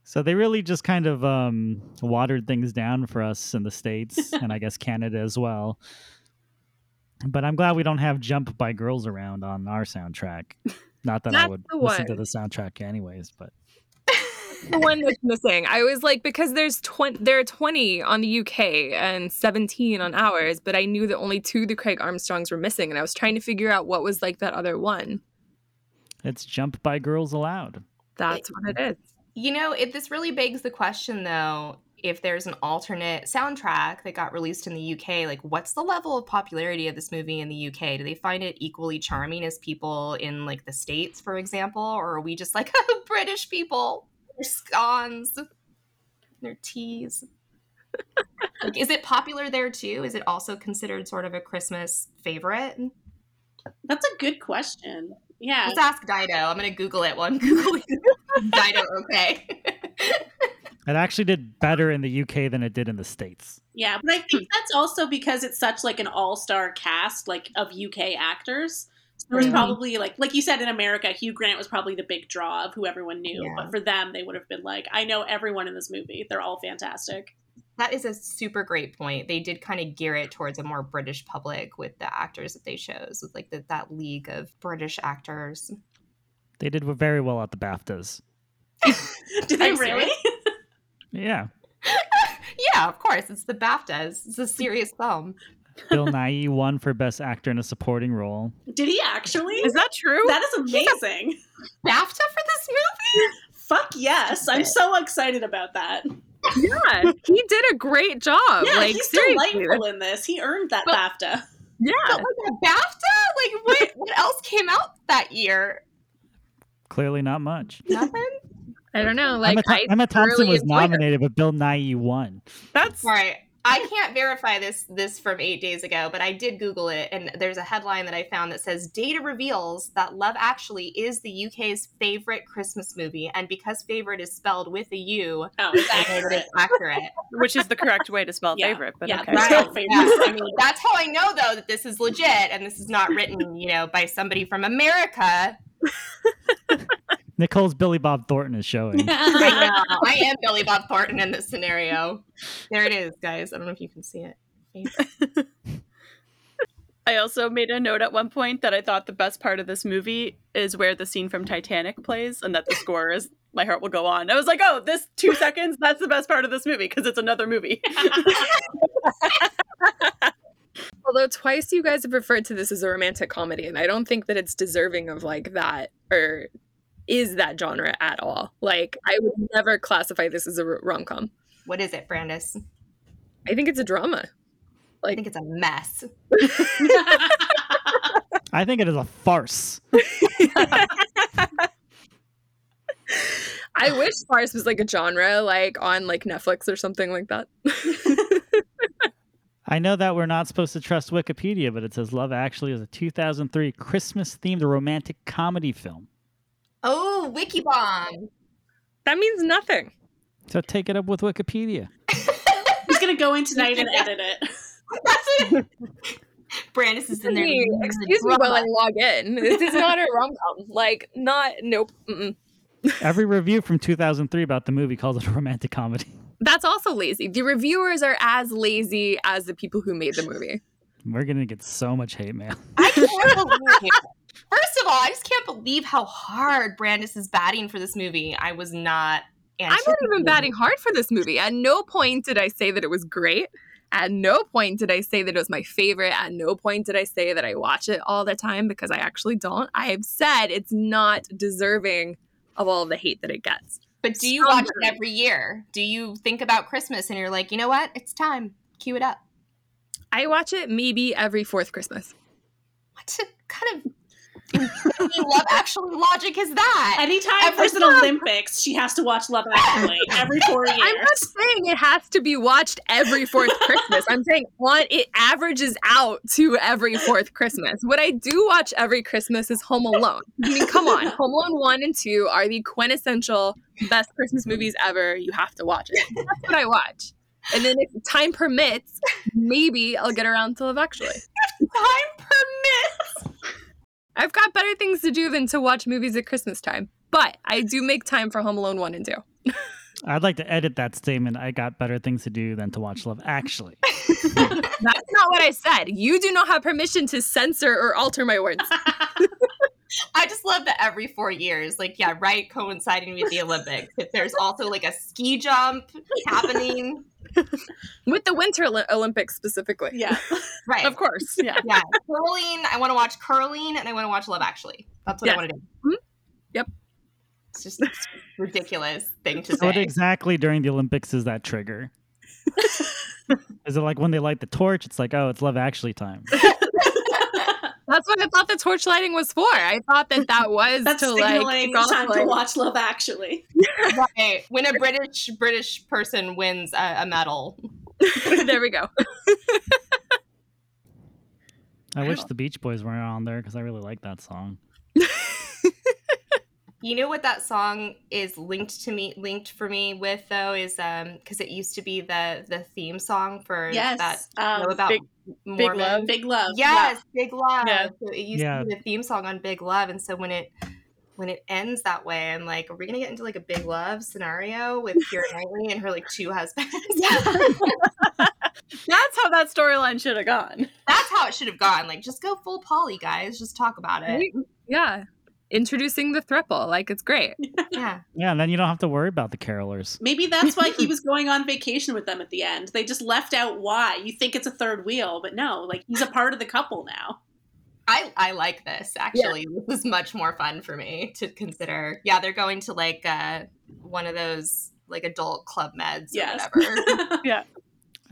[SPEAKER 3] so they really just kind of um, watered things down for us in the States and I guess Canada as well. But I'm glad we don't have Jump by Girls Aloud on our soundtrack. Not that I would
[SPEAKER 2] the
[SPEAKER 3] listen to the soundtrack anyways, but
[SPEAKER 2] the one that's missing. I was like, because there's twenty, there are twenty on the UK and seventeen on ours, but I knew that only two of the Craig Armstrongs were missing, and I was trying to figure out what was like that other one.
[SPEAKER 3] it's Jump by Girls Aloud.
[SPEAKER 2] That's what it is.
[SPEAKER 5] You know, it, this really begs the question, though, if there's an alternate soundtrack that got released in the UK, like what's the level of popularity of this movie in the UK? Do they find it equally charming as people in like the States, for example? Or are we just like British people? Their scones, their teas. like, is it popular there too? Is it also considered sort of a Christmas favorite?
[SPEAKER 6] That's a good question. Yeah.
[SPEAKER 5] Let's ask Dido. I'm gonna Google it while I'm Googling Dido, okay.
[SPEAKER 3] It actually did better in the UK than it did in the States.
[SPEAKER 6] Yeah, but I think that's also because it's such like an all-star cast like of UK actors. So there was
[SPEAKER 5] Mhm.
[SPEAKER 6] probably like like you said in America, Hugh Grant was probably the big draw of who everyone knew.
[SPEAKER 5] Yeah.
[SPEAKER 6] But for them, they would have been like, I know everyone in this movie. They're all fantastic.
[SPEAKER 5] That is a super great point. They did kind of gear it towards a more British public with the actors that they chose, with like the, that league of British actors.
[SPEAKER 3] They did very well at the BAFTAs.
[SPEAKER 6] Did they really?
[SPEAKER 3] Yeah.
[SPEAKER 5] yeah, of course. It's the BAFTAs. It's a serious film.
[SPEAKER 3] Bill Nighy won for Best Actor in a Supporting Role.
[SPEAKER 6] Did he actually?
[SPEAKER 4] Is that true?
[SPEAKER 6] that is amazing.
[SPEAKER 5] BAFTA for this movie?
[SPEAKER 6] Fuck yes. I'm so excited about that.
[SPEAKER 2] Yeah, he did a great job.
[SPEAKER 6] Yeah,
[SPEAKER 2] like
[SPEAKER 6] he's
[SPEAKER 2] seriously,
[SPEAKER 6] delightful in this. He earned that
[SPEAKER 5] But-
[SPEAKER 6] BAFTA.
[SPEAKER 2] yeah.
[SPEAKER 5] But like a BAFTA? Like what what else came out that year?
[SPEAKER 3] Clearly not much.
[SPEAKER 5] Nothing?
[SPEAKER 2] I don't know. Like
[SPEAKER 3] Emma, Tho- Emma Thompson
[SPEAKER 2] thoroughly
[SPEAKER 3] was
[SPEAKER 2] enjoyed it.
[SPEAKER 3] nominated, but Bill Nighy won.
[SPEAKER 4] That's
[SPEAKER 5] All right. I can't verify this this from eight days ago, but I did Google it, and there's a headline that I found that says data reveals that Love Actually is the UK's favorite Christmas movie, and because favorite is spelled with a U,
[SPEAKER 6] Oh, it's
[SPEAKER 5] I know that
[SPEAKER 6] accurate.
[SPEAKER 5] accurate.
[SPEAKER 4] which is the correct way to spell
[SPEAKER 6] Yeah.
[SPEAKER 4] favorite, but
[SPEAKER 6] Yeah,
[SPEAKER 4] okay.
[SPEAKER 5] Right. Yeah, I mean, that's how I know though that this is legit and this is not written, you know, by somebody from America.
[SPEAKER 3] Nicole's Billy Bob Thornton is showing.
[SPEAKER 5] I know. I am Billy Bob Thornton in this scenario. There it is, guys. I don't know if you can see it.
[SPEAKER 4] I also made a note at one point that I thought the best part of this movie is where the scene from Titanic plays and that the score is My Heart Will Go On. I was like, oh, this two seconds, that's the best part of this movie because it's another movie.
[SPEAKER 2] Although twice you guys have referred to this as a romantic comedy, and I don't think that it's deserving of like that or is that genre at all. Like I would never classify this as a rom com.
[SPEAKER 5] What is it, Brandis?
[SPEAKER 2] I think it's a drama.
[SPEAKER 5] I think it's a mess.
[SPEAKER 3] I think it is a farce.
[SPEAKER 2] I wish farce was like a genre, like on like Netflix or something like that.
[SPEAKER 3] I know that we're not supposed to trust Wikipedia, but it says Love Actually is a 2003 Christmas themed romantic comedy film.
[SPEAKER 5] Oh, Wikibomb.
[SPEAKER 2] that means nothing.
[SPEAKER 3] So take it up with Wikipedia.
[SPEAKER 6] He's gonna go in tonight and edit it.
[SPEAKER 5] That's it. Brandis is in there.
[SPEAKER 2] Excuse me while I log in. This is not a rom com. Like, not nope. Mm-mm.
[SPEAKER 3] Every review from 2003 about the movie calls it a romantic comedy.
[SPEAKER 2] That's also lazy. The reviewers are as lazy as the people who made the movie.
[SPEAKER 3] We're gonna get so much hate mail.
[SPEAKER 5] I can't believe. First of all, I just can't believe how hard Brandis is batting for this movie. I was not.
[SPEAKER 2] I'm not even batting hard for this movie. At no point did I say that it was great. At no point did I say that it was my favorite. At no point did I say that I watch it all the time because I actually don't. I have said it's not deserving of all the hate that it gets.
[SPEAKER 5] But do you watch it every year? Do you think about Christmas and you're like, you know what? It's time. Cue it up.
[SPEAKER 2] I watch it maybe every fourth Christmas.
[SPEAKER 5] What kind of love actually logic is that?
[SPEAKER 6] Anytime
[SPEAKER 5] Every
[SPEAKER 6] there's an. Olympics, she has to watch Love Actually every four years.
[SPEAKER 2] I'm not saying it has to be watched every fourth Christmas. I'm saying one, it averages out to every fourth Christmas. What I do watch every Christmas is Home Alone. I mean, come on. Home Alone 1 and 2 are the quintessential best Christmas movies ever. You have to watch it. That's what I watch. And then if time permits, maybe I'll get around to Love Actually.
[SPEAKER 5] time permits.
[SPEAKER 2] I've got better things to do than to watch movies at Christmas time. But I do make time for Home Alone 1 and 2.
[SPEAKER 3] I'd like to edit that statement. I got better things to do than to watch Love Actually.
[SPEAKER 2] That's not what I said. You do not have permission to censor or alter my words.
[SPEAKER 5] I just love that every four years, like, yeah, right, coinciding with the Olympics. If there's also like a ski jump happening,
[SPEAKER 2] With the Winter Olympics specifically.
[SPEAKER 6] yeah.
[SPEAKER 5] Right?
[SPEAKER 2] Of course. Yeah.
[SPEAKER 5] Yeah, curling. I want to watch curling, and I want to watch Love Actually. That's what
[SPEAKER 2] Yeah.
[SPEAKER 5] I want to do.
[SPEAKER 2] Mhm. Yep.
[SPEAKER 5] It's just it's a ridiculous thing to
[SPEAKER 3] So what exactly during the Olympics is that trigger? is it like when they light the torch? It's like, oh, it's Love Actually time.
[SPEAKER 2] That's what I thought the torch lighting was for. I thought that that was
[SPEAKER 6] That's
[SPEAKER 2] to like
[SPEAKER 6] signaling
[SPEAKER 2] kick off,
[SPEAKER 6] time to watch Love Actually.
[SPEAKER 5] right. When a British British person wins a, a medal,
[SPEAKER 2] there we go.
[SPEAKER 3] I wish the Beach Boys weren't on there because I really like that song.
[SPEAKER 5] you know what that song is linked to me, linked for me with though, is um because it used to be the the theme song for
[SPEAKER 6] Yes.
[SPEAKER 5] that
[SPEAKER 6] um,
[SPEAKER 5] about
[SPEAKER 2] Big-
[SPEAKER 5] Mormon.
[SPEAKER 2] Love.
[SPEAKER 6] Big Love.
[SPEAKER 5] Yes, Big Love.
[SPEAKER 2] Yeah.
[SPEAKER 5] So it used
[SPEAKER 3] Yeah.
[SPEAKER 5] to be the theme song on Big Love, and so when it when it ends that way, I'm like, are we gonna get into like a Big Love scenario with Keira Knightley and her like two husbands?
[SPEAKER 4] That's how that storyline should have gone.
[SPEAKER 5] That's how it should have gone. Like, just go full Polly, guys. Just talk about it.
[SPEAKER 2] Right? Yeah. Introducing the thriple. Like it's great.
[SPEAKER 5] Yeah.
[SPEAKER 3] Yeah, and then you don't have to worry about the carolers.
[SPEAKER 6] Maybe that's why he was going on vacation with them at the end. They just left out why. You think it's a third wheel, but no, like he's a part of the couple now.
[SPEAKER 5] I, I like this actually. This is much more fun for me to consider. Yeah, they're going to like uh one of those like adult club meds
[SPEAKER 6] Yes.
[SPEAKER 5] or whatever.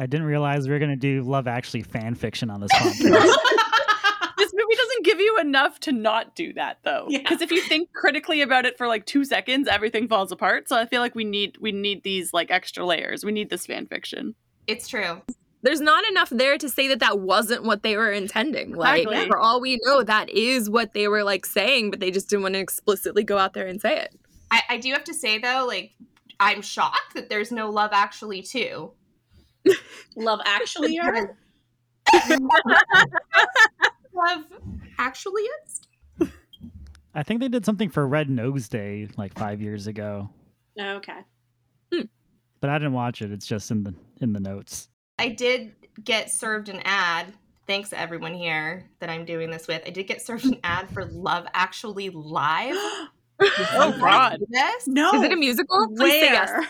[SPEAKER 3] I didn't realize we were gonna do Love Actually fan fiction on this podcast.
[SPEAKER 4] This movie doesn't give you enough to not do that though.
[SPEAKER 6] Yeah.
[SPEAKER 4] Because if you think critically about it for like two seconds, everything falls apart. So I feel like we need we need these like extra layers. We need this fan fiction.
[SPEAKER 5] it's true.
[SPEAKER 2] There's not enough there to say that that wasn't what they were intending. Like
[SPEAKER 4] Exactly.
[SPEAKER 2] for all we know, that is what they were like saying, but they just didn't want to explicitly go out there and say it.
[SPEAKER 5] I, I do have to say though, like I'm shocked that there's no Love Actually too.
[SPEAKER 6] Love Actually, are?
[SPEAKER 5] Love Actually.
[SPEAKER 3] I think they did something for Red Nose Day like five years ago,
[SPEAKER 6] okay. Hmm.
[SPEAKER 3] but I didn't watch it. It's just in the in the notes.
[SPEAKER 5] I did get served an ad. Thanks to everyone here that I'm doing this with. I did get served an ad for Love Actually Live.
[SPEAKER 4] Oh God.
[SPEAKER 5] This.
[SPEAKER 6] No.
[SPEAKER 2] Is it a musical? Please say yes.
[SPEAKER 6] Where?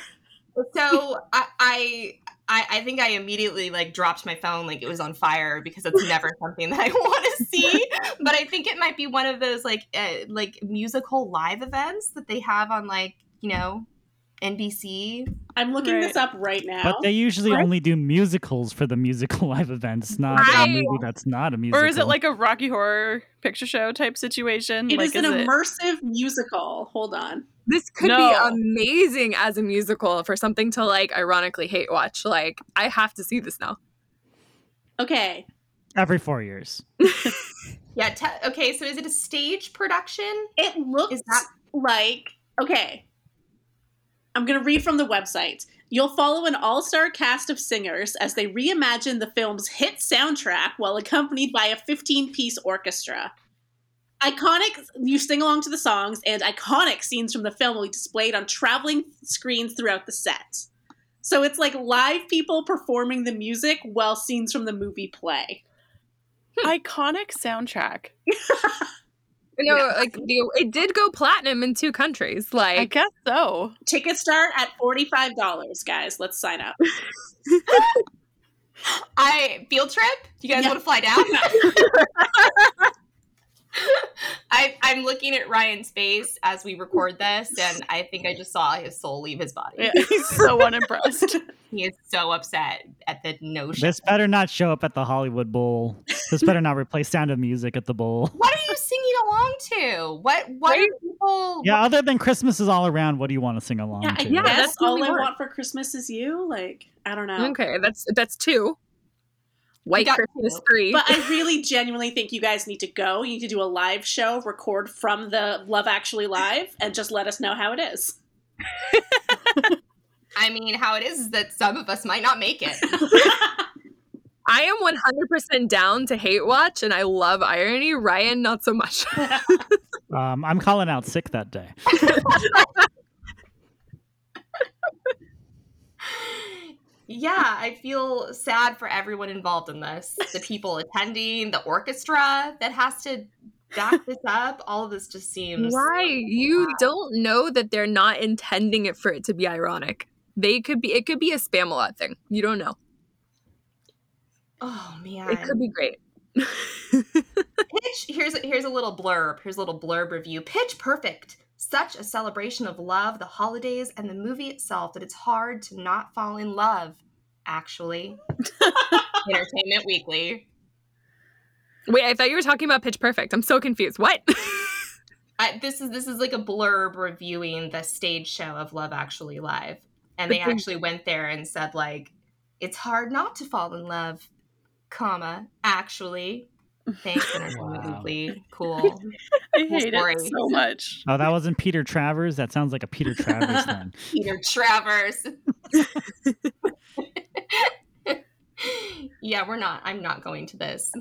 [SPEAKER 5] So I, I I I think I immediately like dropped my phone like it was on fire because it's never something that I want to see. But I think it might be one of those like uh, like musical live events that they have on like you know NBC.
[SPEAKER 6] I'm looking
[SPEAKER 4] Right.
[SPEAKER 6] this up right now.
[SPEAKER 3] But they usually
[SPEAKER 2] Right.
[SPEAKER 3] only do musicals for the musical live events, not
[SPEAKER 2] Right.
[SPEAKER 3] a movie that's not a musical.
[SPEAKER 4] Or is it like a Rocky Horror Picture Show type situation?
[SPEAKER 6] It
[SPEAKER 4] like,
[SPEAKER 6] is an
[SPEAKER 4] it-
[SPEAKER 6] immersive musical. Hold on.
[SPEAKER 2] This could
[SPEAKER 4] No.
[SPEAKER 2] be amazing as a musical for something to like ironically hate watch. Like I have to see this now.
[SPEAKER 6] Okay.
[SPEAKER 3] every four years?
[SPEAKER 5] Yeah. Te- okay. So is it a stage production?
[SPEAKER 6] It looks
[SPEAKER 5] Is that-
[SPEAKER 6] like okay. I'm going to read from the website. You'll follow an all-star cast of singers as they reimagine the film's hit soundtrack while accompanied by a 15-piece orchestra. Iconic you sing along to the songs and iconic scenes from the film will be displayed on traveling screens throughout the set so it's like live people performing the music while scenes from the movie play hmm.
[SPEAKER 4] Iconic soundtrack.
[SPEAKER 2] You know, like the, it did go platinum in two countries. Like I
[SPEAKER 4] guess so.
[SPEAKER 6] tickets start at $45 guys let's sign up
[SPEAKER 5] I field trip. You guys
[SPEAKER 6] Yeah.
[SPEAKER 5] want to fly down? I, I'm looking at Ryan's face as we record this, and I think I just saw his soul leave his body.
[SPEAKER 4] Yeah, he's so unimpressed.
[SPEAKER 5] He is so upset at the notion.
[SPEAKER 3] This better not show up at the Hollywood Bowl. This better not replace Sound of Music at the bowl.
[SPEAKER 5] what are you singing along to? What what are people?
[SPEAKER 3] Yeah, other than Christmas is all around, what do you want to sing along
[SPEAKER 6] yeah,
[SPEAKER 3] to?
[SPEAKER 2] Yeah,
[SPEAKER 6] guess
[SPEAKER 2] that's
[SPEAKER 6] all I
[SPEAKER 2] hard.
[SPEAKER 6] want for Christmas is you. Like, I don't know.
[SPEAKER 2] okay, that's that's two. White
[SPEAKER 5] got
[SPEAKER 2] Christmas
[SPEAKER 5] two.
[SPEAKER 2] three.
[SPEAKER 6] But I really genuinely think you guys need to go. You need to do a live show, record from the Love Actually Live, and just let us know how it is.
[SPEAKER 5] I mean, how it is is that some of us might not make it.
[SPEAKER 2] I am 100% down to hate watch, and I love irony. Ryan, not so much.
[SPEAKER 3] Um, I'm calling out sick that day.
[SPEAKER 5] Yeah, I feel sad for everyone involved in this. The people attending, the orchestra that has to back this up. All of this just seems
[SPEAKER 2] Why? You don't know that they're not intending it for it to be ironic. They could be. It could be a Spamalot thing. You don't know.
[SPEAKER 5] Oh man.
[SPEAKER 2] It could be great.
[SPEAKER 5] Pitch here's a, here's a little blurb. Here's a little blurb review. Pitch Perfect. Such a celebration of love, the holidays, and the movie itself that it's hard to not fall in love. Actually, Entertainment Weekly.
[SPEAKER 2] Wait, I thought you were talking about Pitch Perfect. I'm so confused. What?
[SPEAKER 5] I, this is this is like a blurb reviewing the stage show of Love Actually Live, and they actually went there and said like, "It's hard not to fall in love, comma actually." Thanks, Entertainment
[SPEAKER 3] Wow.
[SPEAKER 5] Weekly. Cool.
[SPEAKER 4] I
[SPEAKER 5] Cool
[SPEAKER 4] hate
[SPEAKER 5] story.
[SPEAKER 4] it so much.
[SPEAKER 3] Oh, that wasn't Peter Travers. That sounds like a Peter Travers thing.
[SPEAKER 5] Peter Travers. yeah, we're not. I'm not going to this.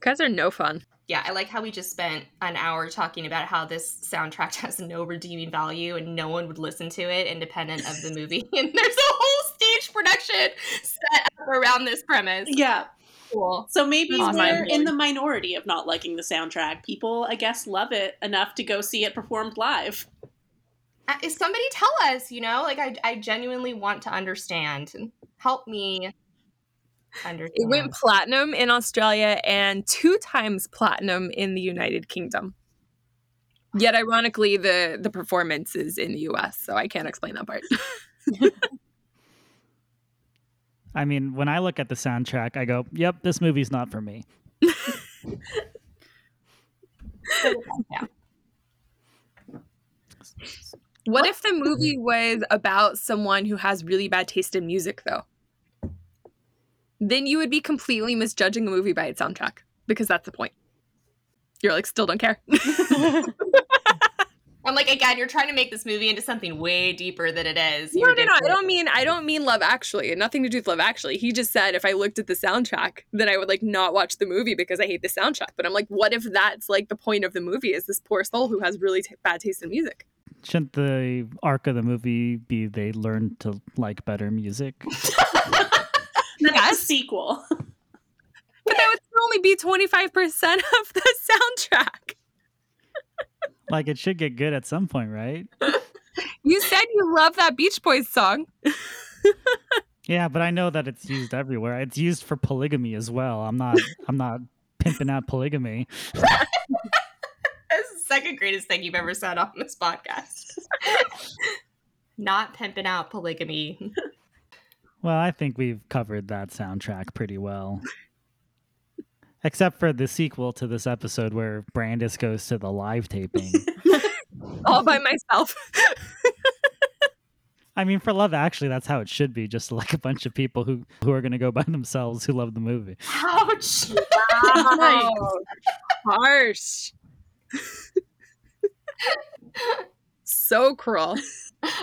[SPEAKER 2] guys are no fun.
[SPEAKER 5] Yeah, I like how we just spent an hour talking about how this soundtrack has no redeeming value and no one would listen to it independent of the movie. And there's a whole stage production set up around this premise.
[SPEAKER 6] yeah.
[SPEAKER 5] Cool.
[SPEAKER 6] So maybe
[SPEAKER 5] That's
[SPEAKER 6] we're
[SPEAKER 5] mind-blowing.
[SPEAKER 6] in the minority of not liking the soundtrack. People, I guess, love it enough to go see it performed live.
[SPEAKER 5] Uh, If somebody tell us, you know, like I, I genuinely want to understand. Help me understand.
[SPEAKER 2] It went platinum in Australia and two times platinum in the United Kingdom. Yet, ironically, the the performance is in the U.S., so I can't explain that part.
[SPEAKER 3] I mean, when I look at the soundtrack, I go, "Yep, this movie's not for me."
[SPEAKER 5] Yeah.
[SPEAKER 2] What if the movie was about someone who has really bad taste in music, though? Then you would be completely misjudging a movie by its soundtrack because that's the point. You're like, still don't care.
[SPEAKER 5] I'm like, again, you're trying to make this movie into something way deeper than it is.
[SPEAKER 2] No, no, no. I don't mean I don't mean Love Actually. Nothing to do with Love Actually. He just said if I looked at the soundtrack, then I would like not watch the movie because I hate the soundtrack. But I'm like, what if that's like the point of the movie? Is this poor soul who has really t- bad taste in music?
[SPEAKER 3] Shouldn't the arc of the movie be they learn to like better music?
[SPEAKER 6] That's
[SPEAKER 2] Yes.
[SPEAKER 6] a sequel.
[SPEAKER 2] But that would only be 25 percent of the soundtrack.
[SPEAKER 3] Like it should get good at some point, right?
[SPEAKER 2] You said you love that Beach Boys song.
[SPEAKER 3] Yeah, but I know that it's used everywhere. It's used for polygamy as well. I'm not I'm not pimping out polygamy.
[SPEAKER 5] That's the second greatest thing you've ever said on this podcast. Not pimping out polygamy.
[SPEAKER 3] Well, I think we've covered that soundtrack pretty well. Except for the sequel to this episode where Brandis goes to the live taping.
[SPEAKER 2] all by myself.
[SPEAKER 3] I mean, for Love Actually, that's how it should be. Just like a bunch of people who who are going to go by themselves who love the movie.
[SPEAKER 5] Ouch.
[SPEAKER 2] Wow. Harsh. so cruel.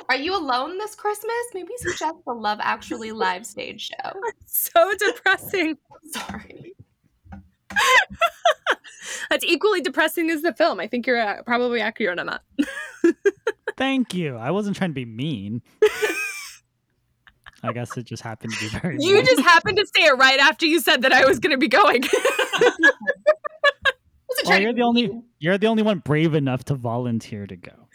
[SPEAKER 5] Are you alone this Christmas? Maybe suggest the Love Actually live stage show.
[SPEAKER 2] So depressing.
[SPEAKER 5] Sorry.
[SPEAKER 2] That's equally depressing as the film. I think you're uh, probably accurate on that.
[SPEAKER 3] Thank you. I wasn't trying to be mean. I guess it just happened to be very.
[SPEAKER 2] You
[SPEAKER 3] mean.
[SPEAKER 2] just happened to say it right after you said that I was going to be going.
[SPEAKER 3] Well, you're the only. You're the only one brave enough to volunteer to go.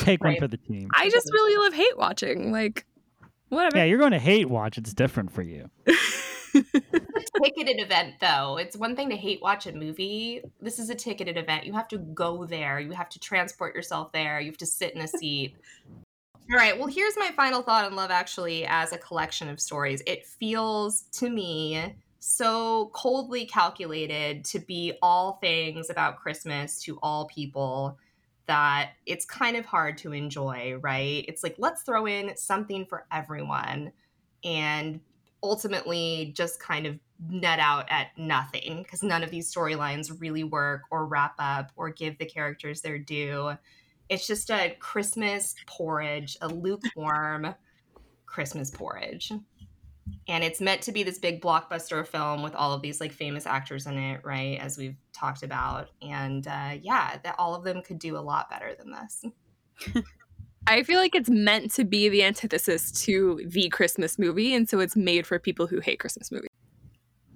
[SPEAKER 3] Take one for the team.
[SPEAKER 2] I just really love hate watching. Like, whatever.
[SPEAKER 3] Yeah, you're going to hate watch. It's different for you.
[SPEAKER 5] Ticketed event though. It's one thing to hate watch a movie. This is a ticketed event. You have to go there. You have to transport yourself there. You have to sit in a seat. All right. Well, here's my final thought on Love Actually as a collection of stories. It feels to me so coldly calculated to be all things about Christmas to all people that it's kind of hard to enjoy, right? It's like, let's throw in something for everyone and ultimately just kind of net out at nothing because none of these storylines really work or wrap up or give the characters their due. It's just a Christmas porridge, a lukewarm Christmas porridge. And it's meant to be this big blockbuster film with all of these like famous actors in it, right? As we've talked about. And uh, yeah, that all of them could do a lot better than this.
[SPEAKER 2] I feel like it's meant to be the antithesis to the Christmas movie, and so it's made for people who hate Christmas movies.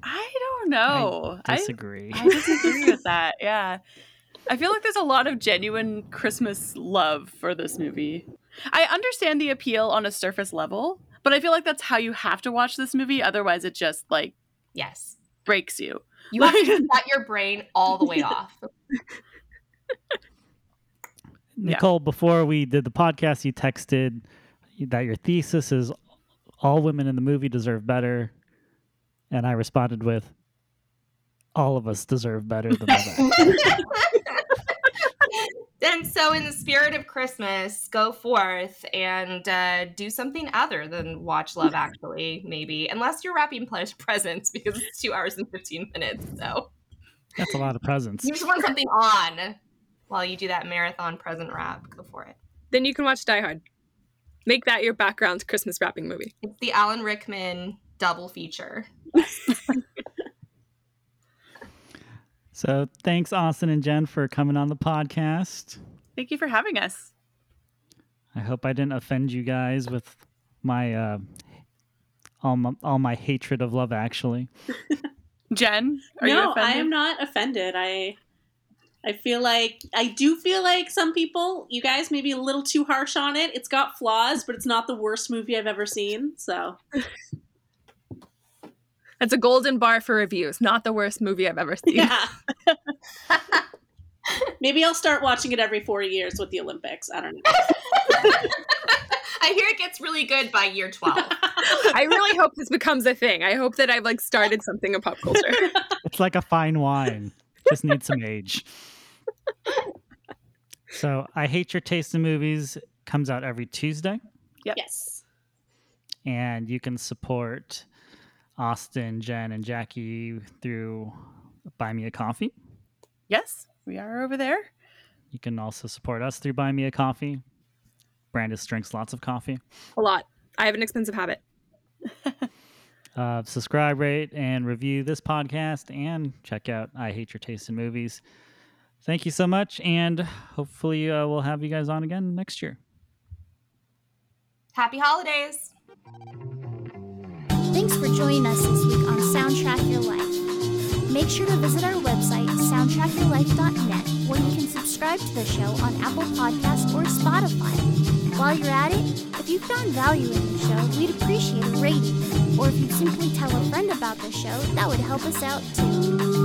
[SPEAKER 4] I don't know. I,
[SPEAKER 3] Disagree.
[SPEAKER 4] I disagree with that. Yeah. I feel like there's a lot of genuine Christmas love for this movie. I understand the appeal on a surface level, but I feel like that's how you have to watch this movie. Otherwise, it just like
[SPEAKER 5] Yes.
[SPEAKER 4] breaks you.
[SPEAKER 5] You have to shut your brain all the way off.
[SPEAKER 3] Nicole, before we did the podcast, you texted that your thesis is all women in the movie deserve better. And I responded with, all of us deserve better than that.
[SPEAKER 5] and so, in the spirit of Christmas, go forth and uh, do something other than watch Love Actually, maybe, unless you're wrapping ple- presents because it's two hours and 15 minutes. So,
[SPEAKER 3] That's a lot of presents.
[SPEAKER 5] you just want something on while you do that marathon present wrap. Go for it.
[SPEAKER 2] Then you can watch Die Hard. Make that your background Christmas wrapping movie.
[SPEAKER 5] It's the Alan Rickman double feature.
[SPEAKER 3] So thanks, Austin and Jen, for coming on the podcast.
[SPEAKER 4] Thank you for having us.
[SPEAKER 3] I hope I didn't offend you guys with my uh, all my all my hatred of Love Actually.
[SPEAKER 4] Jen, are you
[SPEAKER 6] no,
[SPEAKER 4] offended?
[SPEAKER 6] I am not offended. I I feel like I do feel like some people, you guys, may be a little too harsh on it. It's got flaws, but it's not the worst movie I've ever seen. So
[SPEAKER 2] That's a golden bar for reviews. Not the worst movie I've ever seen.
[SPEAKER 6] yeah. Maybe I'll start watching it every four years with the Olympics. I don't know.
[SPEAKER 5] I hear it gets really good by year 12.
[SPEAKER 2] I really hope this becomes a thing. I hope that I've like started something in pop culture.
[SPEAKER 3] It's like a fine wine. Just needs some age. So I hate your taste in movies comes out every Tuesday.
[SPEAKER 6] yes.
[SPEAKER 3] and you can support Austin, Jen, and Jackie through Buy Me a Coffee.
[SPEAKER 4] yes, we are over there.
[SPEAKER 3] You can also support us through Buy Me a Coffee. Brandis drinks lots of coffee.
[SPEAKER 2] a lot. I have an expensive habit.
[SPEAKER 3] Uh, subscribe, rate, and review this podcast, and check out I Hate Your Taste in Movies. Thank you so much, and hopefully uh, we'll have you guys on again next year.
[SPEAKER 5] Happy holidays.
[SPEAKER 1] Thanks for joining us this week on Soundtrack Your Life. Make sure to visit our website, soundtrackyourlife.net, where you can subscribe to the show on Apple Podcasts or Spotify. While you're at it, if you found value in the show, we'd appreciate a rating. Or if you'd simply tell a friend about the show, that would help us out too.